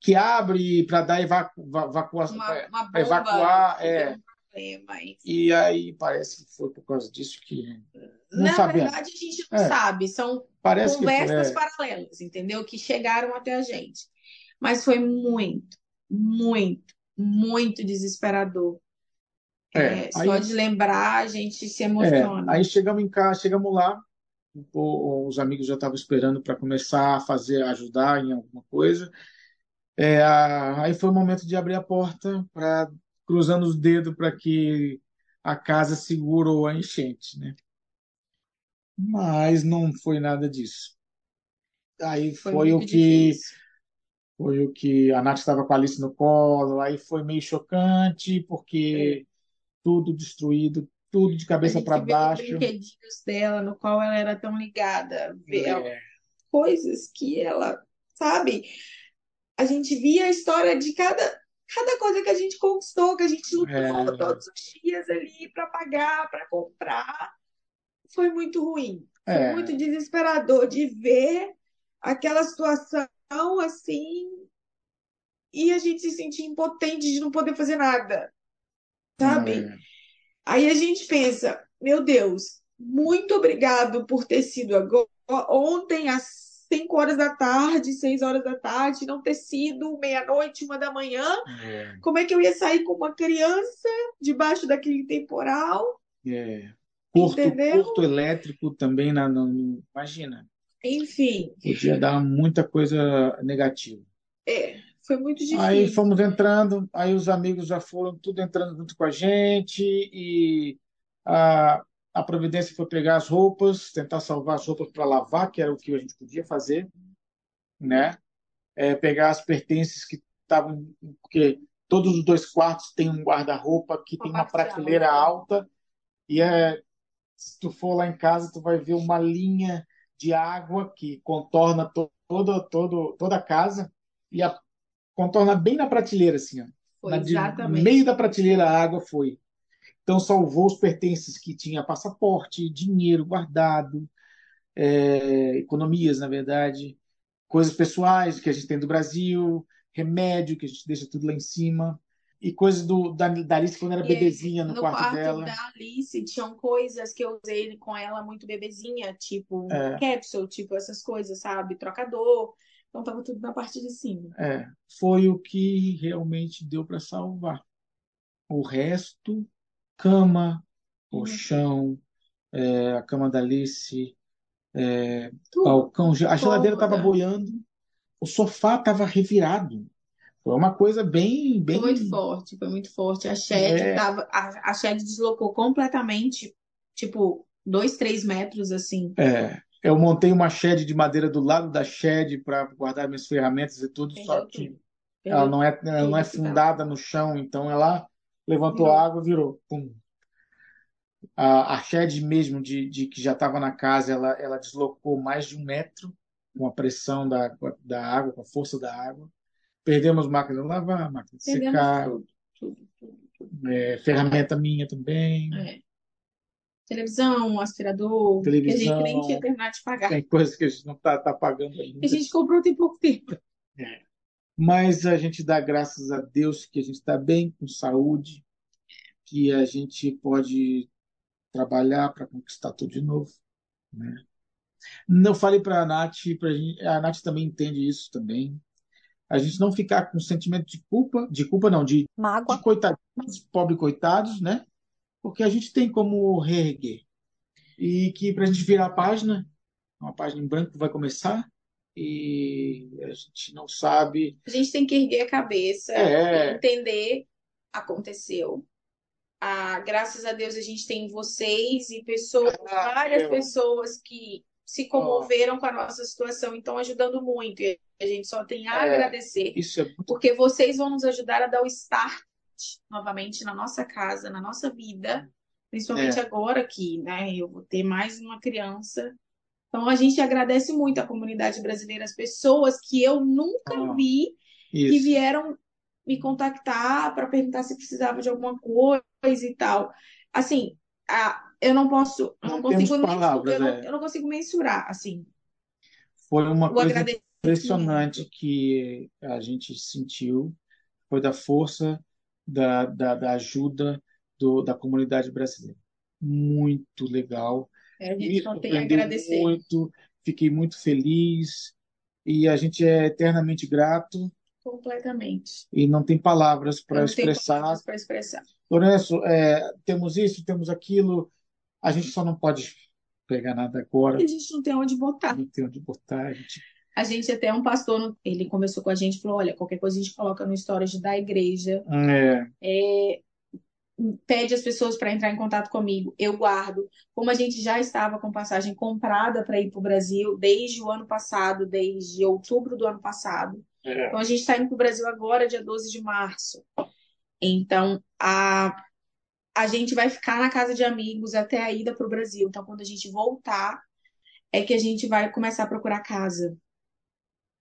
que abre para dar evacu, evacuação, uma, uma bomba evacuar, é. Deu problema. enfim. E aí parece que foi por causa disso que não Na sabemos. verdade, a gente não É. sabe, são Parece conversas é. paralelas, entendeu? Que chegaram até a gente. Mas foi muito, muito, muito desesperador. É, É, só aí- de lembrar, a gente se É, emociona. aí chegamos em casa, chegamos lá, os amigos já estavam esperando para começar a fazer, ajudar em alguma coisa. É, aí foi o momento de abrir a porta, para cruzando os dedos para que a casa segurou a enchente, né? Mas não foi nada disso. Aí Foi foi o que difícil. foi o que a Nath estava com a Alice no colo, aí foi meio chocante, porque tudo destruído, tudo de cabeça para vê os baixo. brinquedinhos dela, no qual ela era tão ligada, É, coisas que ela, sabe? A gente via a história de cada, cada coisa que a gente conquistou, que a gente lutou É. todos os dias ali para pagar, para comprar. Foi muito ruim. Foi É. muito desesperador de ver aquela situação assim e a gente se sentir impotente de não poder fazer nada, sabe? é. Aí a gente pensa, meu Deus, muito obrigado por ter sido agora, ontem às 5 horas da tarde, 6 horas da tarde, não ter sido meia-noite, uma da manhã. É, Como é que eu ia sair com uma criança debaixo daquele temporal? é. Curto, Entendeu? curto elétrico também, na, no- imagina, Enfim, podia dar muita coisa negativa. é, foi muito Aí difícil. fomos entrando, aí os amigos já foram tudo entrando junto com a gente e a, a providência foi pegar as roupas, tentar salvar as roupas para lavar, que era o que a gente podia fazer, né? É, pegar as pertences que estavam, porque todos os dois quartos têm um guarda-roupa que tem uma prateleira alta. e é, se tu for lá em casa, tu vai ver uma linha de água que contorna to- todo, todo, toda a casa e a, contorna bem na prateleira, assim, ó. Foi Na de- exatamente. meio da prateleira a água foi. Então salvou os pertences que tinha passaporte, dinheiro guardado, é, economias, na verdade, coisas pessoais que a gente tem do Brasil, remédio que a gente deixa tudo lá em cima e coisas do da, da Alice quando era E bebezinha no, No quarto, quarto dela. da Alice tinham coisas que eu usei com ela muito bebezinha, tipo É. capsule, tipo essas coisas, sabe? Trocador, Então estava tudo na parte de cima. É, foi o que realmente deu para salvar. O resto, cama, colchão, é, a cama da Alice, é, Tudo. balcão, a geladeira estava Cômoda. boiando, o sofá estava revirado. Foi uma coisa bem, bem. Foi muito forte, foi muito forte. A Shed É. tava, a, a Shed deslocou completamente, tipo, dois, três metros assim. É, eu montei uma shed de madeira do lado da shed para guardar minhas ferramentas e tudo, só Perdeu que tudo. ela não é, ela não é fundada no chão, então ela levantou a água, virou. Pum. A, a shed mesmo de, de que já estava na casa, ela, ela deslocou mais de um metro com a pressão da, da água, com a força da água. Perdemos máquina de lavar, máquina de Perdemos secar, tudo, tudo, tudo, é, ferramenta minha também. É. Televisão, aspirador, que a gente nem Televisão. tinha terminado de pagar. Tem coisas que a gente não está tá pagando ainda. a gente comprou tem pouco tempo. Mas a gente dá graças a Deus que a gente está bem, com saúde, que a gente pode trabalhar para conquistar tudo de novo, né? Não falei para a Nath, pra gente, a Nath também entende isso também. A gente não ficar com sentimento de culpa, de culpa não, de, de Mágoa. coitadinhos, pobre coitados, né? Porque a gente tem como reerguer. E que para a gente virar a página, uma página em branco vai começar, e a gente não sabe A gente tem que erguer a cabeça É. entender aconteceu. Ah, graças a Deus a gente tem vocês e pessoas, Ah, várias eu- pessoas que se comoveram com a nossa situação e estão ajudando muito. E a gente só tem a É. agradecer, Isso é muito porque vocês vão nos ajudar a dar o start novamente na nossa casa, na nossa vida, principalmente É. agora que, né, eu vou ter mais uma criança. Então a gente agradece muito à comunidade brasileira, as pessoas que eu nunca Ah, vi que isso. vieram me contactar para perguntar se precisava de alguma coisa e tal. Assim, a, eu não posso, eu não temos consigo palavras, mensurar, eu não, é. eu não consigo mensurar, assim, Foi uma coisa impressionante que a gente sentiu, foi da força da, da, da ajuda do, da comunidade brasileira. Muito legal. A gente Me só tem a agradecer. muito, fiquei muito feliz e a gente é eternamente grato Completamente. e não tem palavras para expressar. palavras para expressar. Lourenço, é, temos isso, temos aquilo, a gente só não pode pegar nada agora, A gente não tem onde botar. não tem onde botar, a gente A gente até um pastor, ele conversou com a gente e falou: olha, qualquer coisa a gente coloca no storage da igreja. É, É, pede as pessoas para entrar em contato comigo, eu guardo. Como a gente já estava com passagem comprada para ir para o Brasil desde o ano passado, desde outubro do ano passado. é. Então a gente está indo para o Brasil agora, dia 12 de março. Então a, a gente vai ficar na casa de amigos até a ida para o Brasil. Então quando a gente voltar, é que a gente vai começar a procurar casa.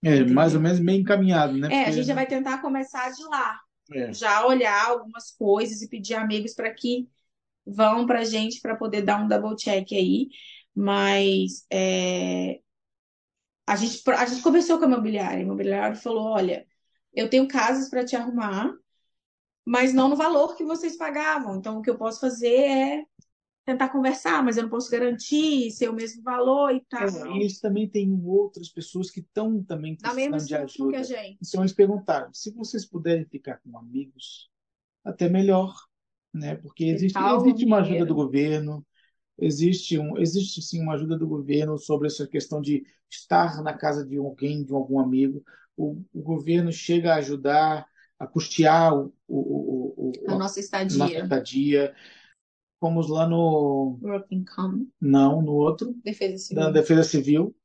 É, mais ou Entendeu? menos meio encaminhado, né? É, a Porque, gente já vai tentar começar de lá. É, já olhar algumas coisas e pedir amigos para que vão para a gente para poder dar um double check aí. Mas é, a gente, a gente conversou com a imobiliária. A imobiliária falou: olha, eu tenho casas para te arrumar, mas não no valor que vocês pagavam. Então, o que eu posso fazer é tentar conversar, mas eu não posso garantir ser o mesmo valor e tal. É, eles também têm outras pessoas que estão também precisando de situação que a ajuda. gente. Então eles perguntaram, se vocês puderem ficar com amigos, até melhor, né? Porque existe, o existe uma ajuda do governo, existe um, existe sim uma ajuda do governo sobre essa questão de estar na casa de alguém, de algum amigo. O, o governo chega a ajudar a custear o, o, o, A nossa nossa estadia. Fomos lá no, não, no outro, defesa da civil. Defesa Civil.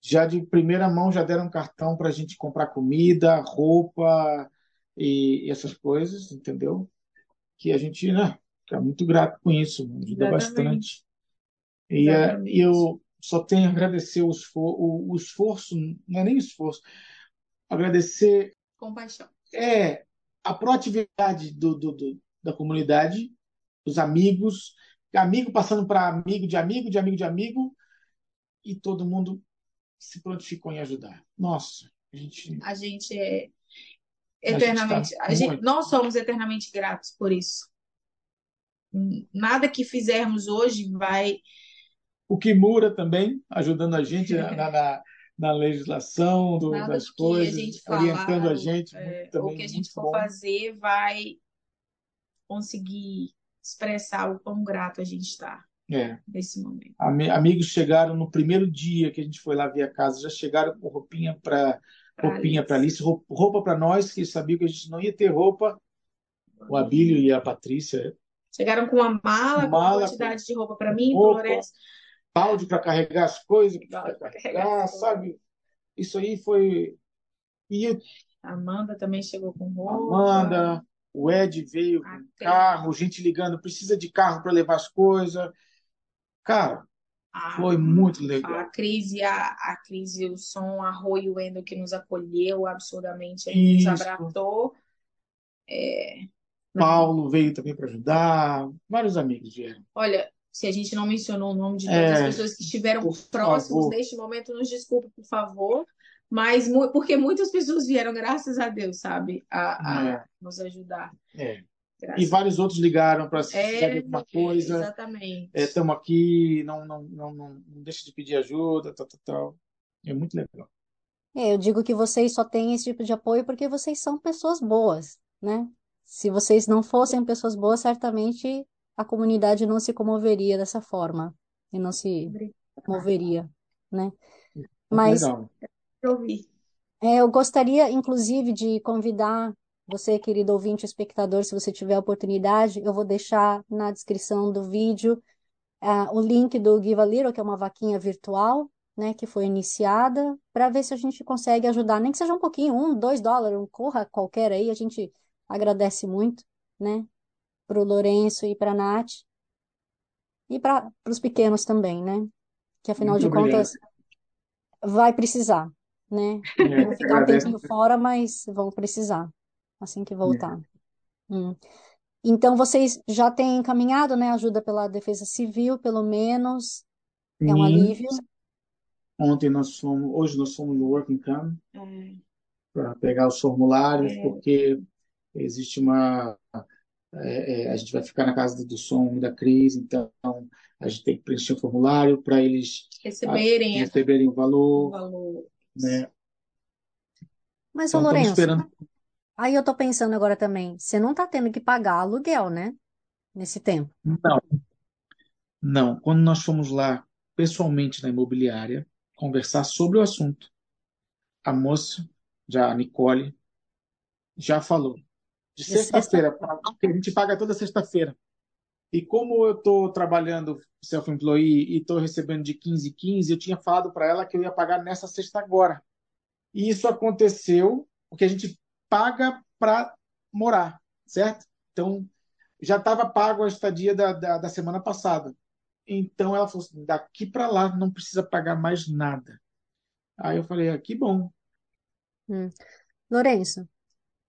Já de primeira mão já deram cartão para a gente comprar comida, roupa e, e essas coisas, entendeu? Que a gente, né, fica muito grato com isso, ajuda bastante. E, é, Exatamente. eu só tenho a agradecer o, esfor o, o esforço, não é nem esforço, agradecer Compaixão. é a proatividade do, do, do- da comunidade, dos amigos, amigo passando para amigo de amigo, de amigo de amigo, e todo mundo se prontificou em ajudar. Nossa, a gente, A gente é a gente eternamente, está a gente, nós somos eternamente gratos por isso. Nada que fizermos hoje vai. O Kimura também ajudando a gente na, na- na legislação do, Nada das que a coisas, gente orientando falar, a gente, é, também que a gente muito for bom. fazer vai conseguir expressar o quão grato a gente está É. nesse momento. Ami- Amigos chegaram no primeiro dia que a gente foi lá ver a casa, já chegaram com roupinha para Pra roupinha Alice. para Alice, rou- roupa para nós, que sabiam que a gente não ia ter roupa. O Abílio e a Patrícia, Chegaram com uma mala, com Mala, quantidade de roupa para mim, para roupa, Lourenço. balde para carregar as coisas, para carregar sabe? Isso aí foi. E Amanda também chegou com roupa. Amanda, o Ed veio A com Cris. carro, gente ligando, precisa de carro para levar as coisas. Cara, A, foi muito a legal. Cris e a, a Cris e o Som, a Rô e o Wendel que nos acolheu absurdamente, nos abraçou. É, Paulo veio também para ajudar, vários amigos vieram. Olha, se a gente não mencionou o nome de todas as É, pessoas que estiveram próximos favor. neste momento, nos desculpe, por favor. Mas porque muitas pessoas vieram, graças a Deus, sabe, a, a É, nos ajudar. é. E vários outros ligaram para se É, alguma coisa. exatamente. Estamos aqui, não, não, não, não, não deixa de pedir ajuda, tal, tal, tal. É muito legal. É, eu digo que vocês só têm esse tipo de apoio porque vocês são pessoas boas, né? Se vocês não fossem pessoas boas, certamente a comunidade não se comoveria dessa forma e não se moveria, né? Mas legal. Eu ouvi. é, eu gostaria, inclusive, de convidar você, querido ouvinte, espectador, se você tiver a oportunidade, eu vou deixar na descrição do vídeo ah, o link do Give a Little, que é uma vaquinha virtual, né, que foi iniciada, para ver se a gente consegue ajudar, nem que seja um pouquinho, um, dois dólares, um corra qualquer aí, a gente agradece muito, né, para o Lourenço e para a Nath, e para os pequenos também, né, que afinal Muito de obrigado. contas vai precisar, né, É, vão ficar um tempinho fora, mas vão precisar, assim que É. voltar. Hum. Então, vocês já têm encaminhado, né, ajuda pela Defesa Civil, pelo menos, é um Sim, alívio. ontem nós fomos, hoje nós fomos no Working Camp É, para pegar os formulários, é, porque existe uma. é, é, a gente vai ficar na casa do som e da Cris, então a gente tem que preencher o formulário para eles receberem a- receberem o o valor, valor. Né? Mas, ô Então estamos Lourenço, esperando. aí eu tô pensando agora também, você não tá tendo que pagar aluguel, né, nesse tempo. Não, não. Quando nós fomos lá pessoalmente na imobiliária conversar sobre o assunto, a moça, já a Nicole, já falou de De sexta, sexta-feira, porque a gente paga toda sexta-feira. E como eu estou trabalhando self-employee e estou recebendo de 15 em 15, eu tinha falado para ela que eu ia pagar nessa sexta agora. E isso aconteceu porque a gente paga para morar, certo? Então, já estava pago a estadia da, da, da semana passada. Então, ela falou assim, daqui para lá não precisa pagar mais nada. Aí eu falei, ah, que bom. Hum. Lourenço,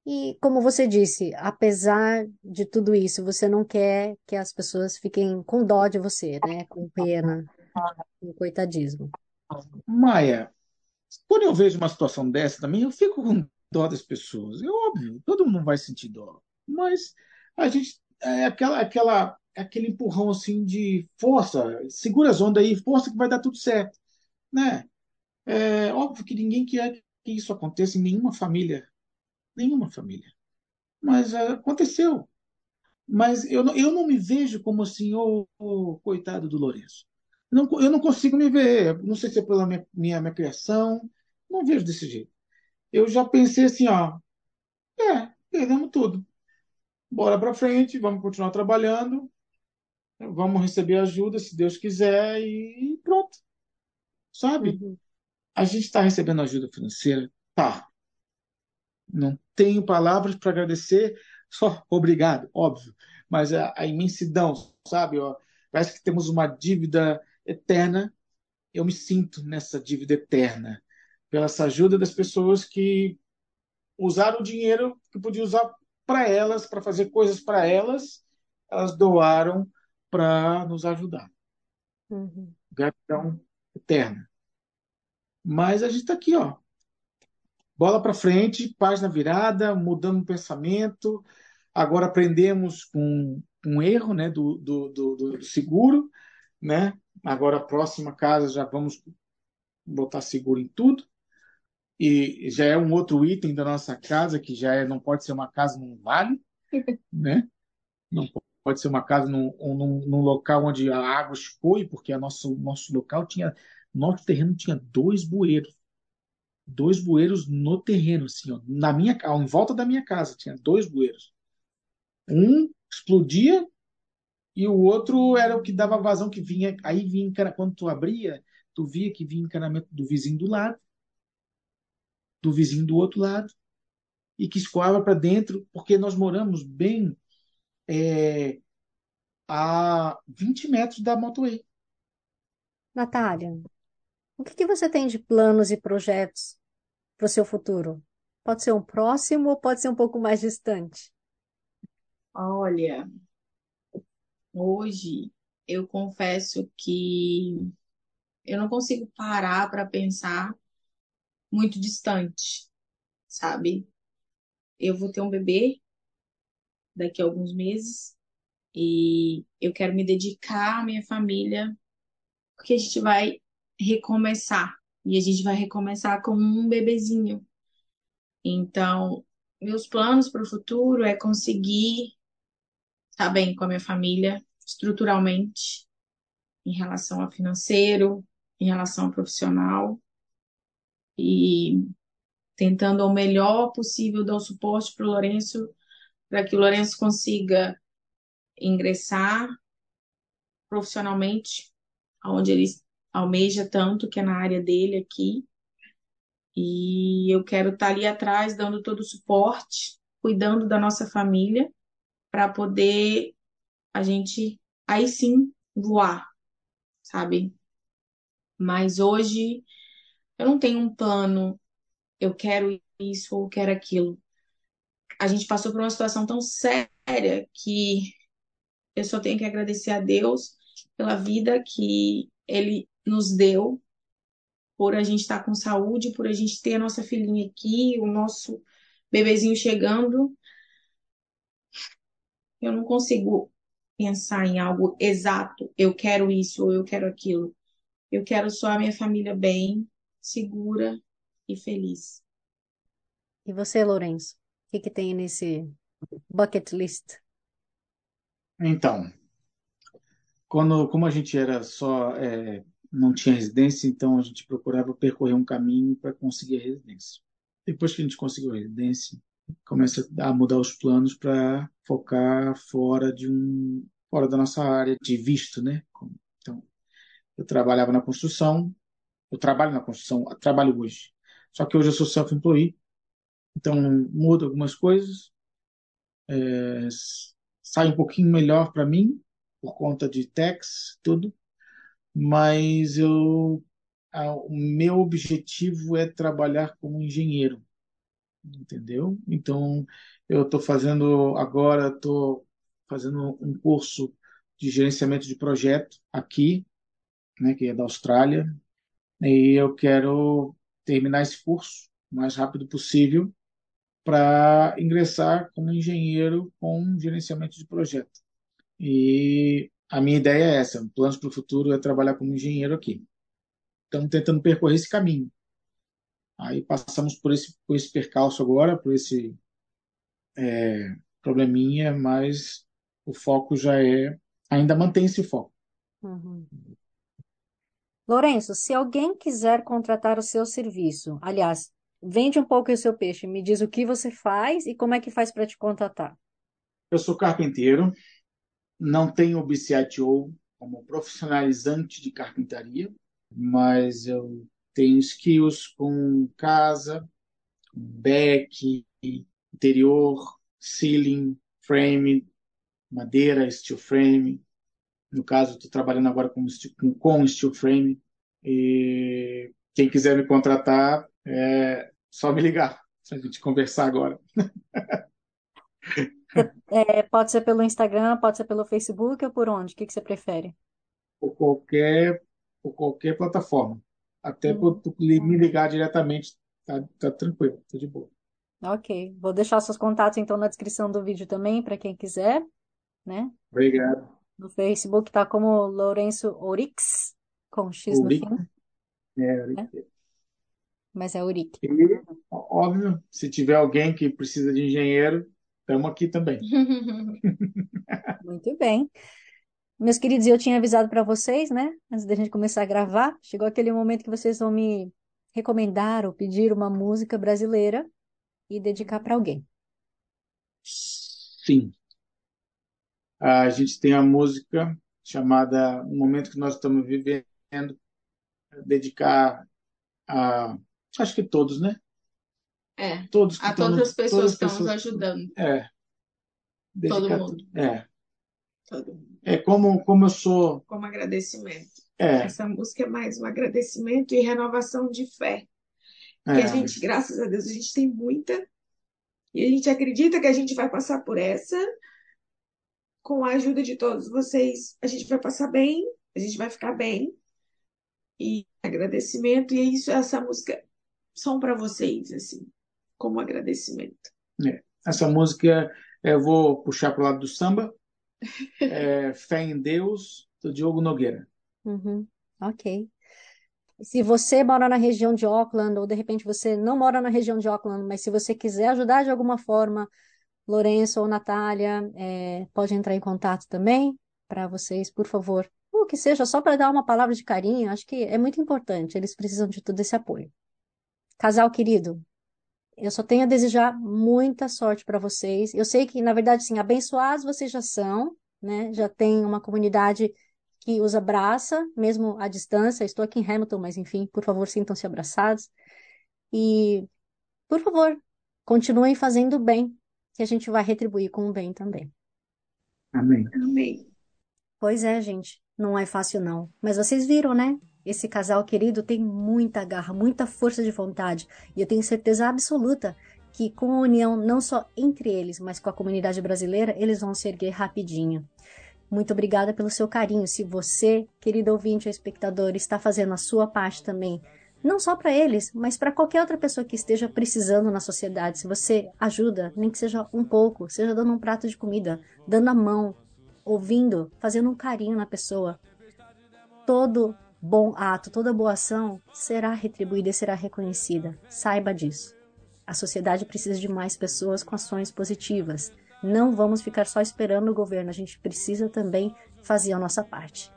e como você disse, apesar de tudo isso, você não quer que as pessoas fiquem com dó de você, né, com pena, com coitadismo. Maia, quando eu vejo uma situação dessa também, eu fico com dó das pessoas. É óbvio, todo mundo vai sentir dó. Mas a gente é aquela, aquela, aquele empurrão assim de força, segura as ondas aí, força que vai dar tudo certo, né? É óbvio que ninguém quer que isso aconteça em nenhuma família, nenhuma família. Mas é, aconteceu. Mas eu não, eu não me vejo como assim, ô, ô, coitado do Lourenço. Não, eu não consigo me ver. Não sei se é pela minha, minha, minha criação. Não vejo desse jeito. Eu já pensei assim, ó, é, perdemos tudo. Bora para frente, vamos continuar trabalhando, vamos receber ajuda, se Deus quiser, e pronto. Sabe? Uhum. A gente está recebendo ajuda financeira? Tá. Não tenho palavras para agradecer, só obrigado, óbvio. Mas a, a imensidão, sabe? Ó, parece que temos uma dívida eterna. Eu me sinto nessa dívida eterna pela essa ajuda das pessoas que usaram o dinheiro que podiam usar para elas, para fazer coisas para elas, elas doaram para nos ajudar. Uhum. Gratidão eterna. Mas a gente está aqui, ó. Bola para frente, página virada, mudando o pensamento. Agora aprendemos com um erro né, do, do, do, do seguro. Né? Agora, a próxima casa, já vamos botar seguro em tudo. E já é um outro item da nossa casa, que já é, não pode ser uma casa num vale, né? Não pode ser uma casa num, num, num local onde a água escoe, porque a nosso, nosso local tinha, nosso terreno tinha dois bueiros. Dois bueiros no terreno, assim, ó, na minha, em volta da minha casa, tinha dois bueiros. Um explodia e o outro era o que dava vazão, que vinha, aí vinha, quando tu abria, tu via que vinha encanamento do vizinho do lado, do vizinho do outro lado, e que escoava para dentro, porque nós moramos bem é, a 20 metros da motorway. Natália, o que que você tem de planos e projetos para o seu futuro? Pode ser um próximo ou pode ser um pouco mais distante? Olha, hoje eu confesso que eu não consigo parar para pensar muito distante, sabe? Eu vou ter um bebê daqui a alguns meses e eu quero me dedicar à minha família, porque a gente vai recomeçar e a gente vai recomeçar com um bebezinho. Então, meus planos para o futuro é conseguir estar bem com a minha família estruturalmente, em relação ao financeiro, em relação ao profissional e tentando ao melhor possível dar o suporte para o Lourenço, para que o Lourenço consiga ingressar profissionalmente, onde ele almeja tanto, que é na área dele aqui. E eu quero estar ali atrás, dando todo o suporte, cuidando da nossa família, para poder a gente aí sim voar, sabe? Mas hoje eu não tenho um plano, eu quero isso ou quero aquilo. A gente passou por uma situação tão séria que eu só tenho que agradecer a Deus pela vida que Ele nos deu, por a gente estar com saúde, por a gente ter a nossa filhinha aqui, o nosso bebezinho chegando. Eu não consigo pensar em algo exato, eu quero isso ou eu quero aquilo. Eu quero só a minha família bem, segura e feliz. E você, Lourenço? O que que tem nesse bucket list? Então, quando, como a gente era só, é, não tinha residência, então a gente procurava percorrer um caminho para conseguir a residência. Depois que a gente conseguiu a residência, começa a mudar os planos para focar fora de um, fora da nossa área de visto, né? Então, eu trabalhava na construção, eu trabalho na construção, trabalho hoje. Só que hoje eu sou self-employee, então muda algumas coisas, é, sai um pouquinho melhor para mim por conta de tax, tudo, mas eu a, o meu objetivo é trabalhar como engenheiro, entendeu? Então eu estou fazendo agora, estou fazendo um curso de gerenciamento de projeto aqui, né, que é da Austrália, e eu quero terminar esse curso o mais rápido possível para ingressar como engenheiro com gerenciamento de projeto. E a minha ideia é essa, planos para o futuro é trabalhar como engenheiro aqui. Estamos tentando percorrer esse caminho. Aí passamos por esse, por esse percalço agora, por esse é, probleminha, mas o foco já é, ainda mantém esse foco. Uhum. Lourenço, se alguém quiser contratar o seu serviço, aliás, vende um pouco o seu peixe, me diz o que você faz e como é que faz para te contratar. Eu sou carpinteiro, não tenho o BCITO como profissionalizante de carpintaria, mas eu tenho skills com casa, back, interior, ceiling, frame, madeira, steel frame, no caso, estou trabalhando agora com, com steel frame. E quem quiser me contratar, é só me ligar para a gente conversar agora. É, pode ser pelo Instagram, pode ser pelo Facebook ou por onde? O que, que você prefere? Por qualquer, por qualquer plataforma. Até hum. por me ligar diretamente, tá, tá tranquilo, tá de boa. Ok. Vou deixar seus contatos então na descrição do vídeo também, para quem quiser, né? Obrigado. No Facebook tá como Lourenço Orix, com X no fim. É, Urique. Mas é. E, óbvio, se tiver alguém que precisa de engenheiro, estamos aqui também. Muito bem. Meus queridos, eu tinha avisado para vocês, né? Antes da gente começar a gravar, chegou aquele momento que vocês vão me recomendar ou pedir uma música brasileira e dedicar para alguém. Sim. A gente tem a música chamada O Momento que Nós Estamos Vivendo, dedicar a, acho que todos, né? É, Todos que a todas as pessoas que estão nos ajudando. É. Todo mundo. É. Todo mundo. É como, como eu sou. Como agradecimento. É. Essa música é mais um agradecimento e renovação de fé. Porque a é. gente, graças a Deus, a gente tem muita. E a gente acredita que a gente vai passar por essa. Com a ajuda de todos vocês, a gente vai passar bem, a gente vai ficar bem. E agradecimento, e é isso, essa música são para vocês, assim, como agradecimento. Essa música eu vou puxar para o lado do samba. É Fé em Deus, do Diogo Nogueira. Uhum, ok. Se você mora na região de Auckland, ou de repente você não mora na região de Auckland, mas se você quiser ajudar de alguma forma, Lourenço ou Natália, é, pode entrar em contato também para vocês, por favor. Ou que seja só para dar uma palavra de carinho, acho que é muito importante, eles precisam de todo esse apoio. Casal querido, eu só tenho a desejar muita sorte para vocês. Eu sei que, na verdade, sim, abençoados vocês já são, né? Já tem uma comunidade que os abraça, mesmo à distância. Estou aqui em Hamilton, mas enfim, por favor, sintam-se abraçados. E, por favor, continuem fazendo o bem, que a gente vai retribuir com o bem também. Amém. Amém. Pois é, gente, não é fácil não. Mas vocês viram, né? Esse casal querido tem muita garra, muita força de vontade. E eu tenho certeza absoluta que com a união não só entre eles, mas com a comunidade brasileira, eles vão se erguer rapidinho. Muito obrigada pelo seu carinho. Se você, querido ouvinte ou espectador, está fazendo a sua parte também, não só para eles, mas para qualquer outra pessoa que esteja precisando na sociedade, se você ajuda, nem que seja um pouco, seja dando um prato de comida, dando a mão, ouvindo, fazendo um carinho na pessoa, todo bom ato, toda boa ação será retribuída e será reconhecida. Saiba disso. A sociedade precisa de mais pessoas com ações positivas. Não vamos ficar só esperando o governo, a gente precisa também fazer a nossa parte.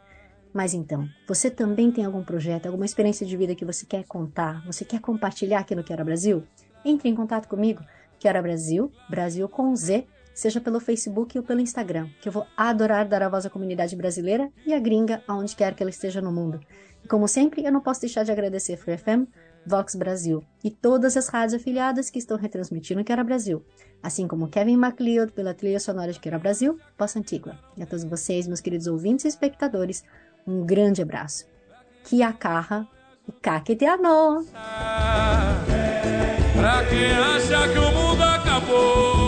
Mas então, você também tem algum projeto, alguma experiência de vida que você quer contar, você quer compartilhar aqui no Quero Brasil? Entre em contato comigo, Quero Brasil, Brasil com Z, seja pelo Facebook ou pelo Instagram, que eu vou adorar dar a voz à comunidade brasileira e à gringa aonde quer que ela esteja no mundo. E como sempre, eu não posso deixar de agradecer Free FM, Vox Brasil e todas as rádios afiliadas que estão retransmitindo Quero Brasil, assim como Kevin MacLeod pela trilha sonora de Quero Brasil, Poça Antigua. E a todos vocês, meus queridos ouvintes e espectadores, um grande abraço. Kia kaha e kaketiano! Pra quem acha que o mundo acabou,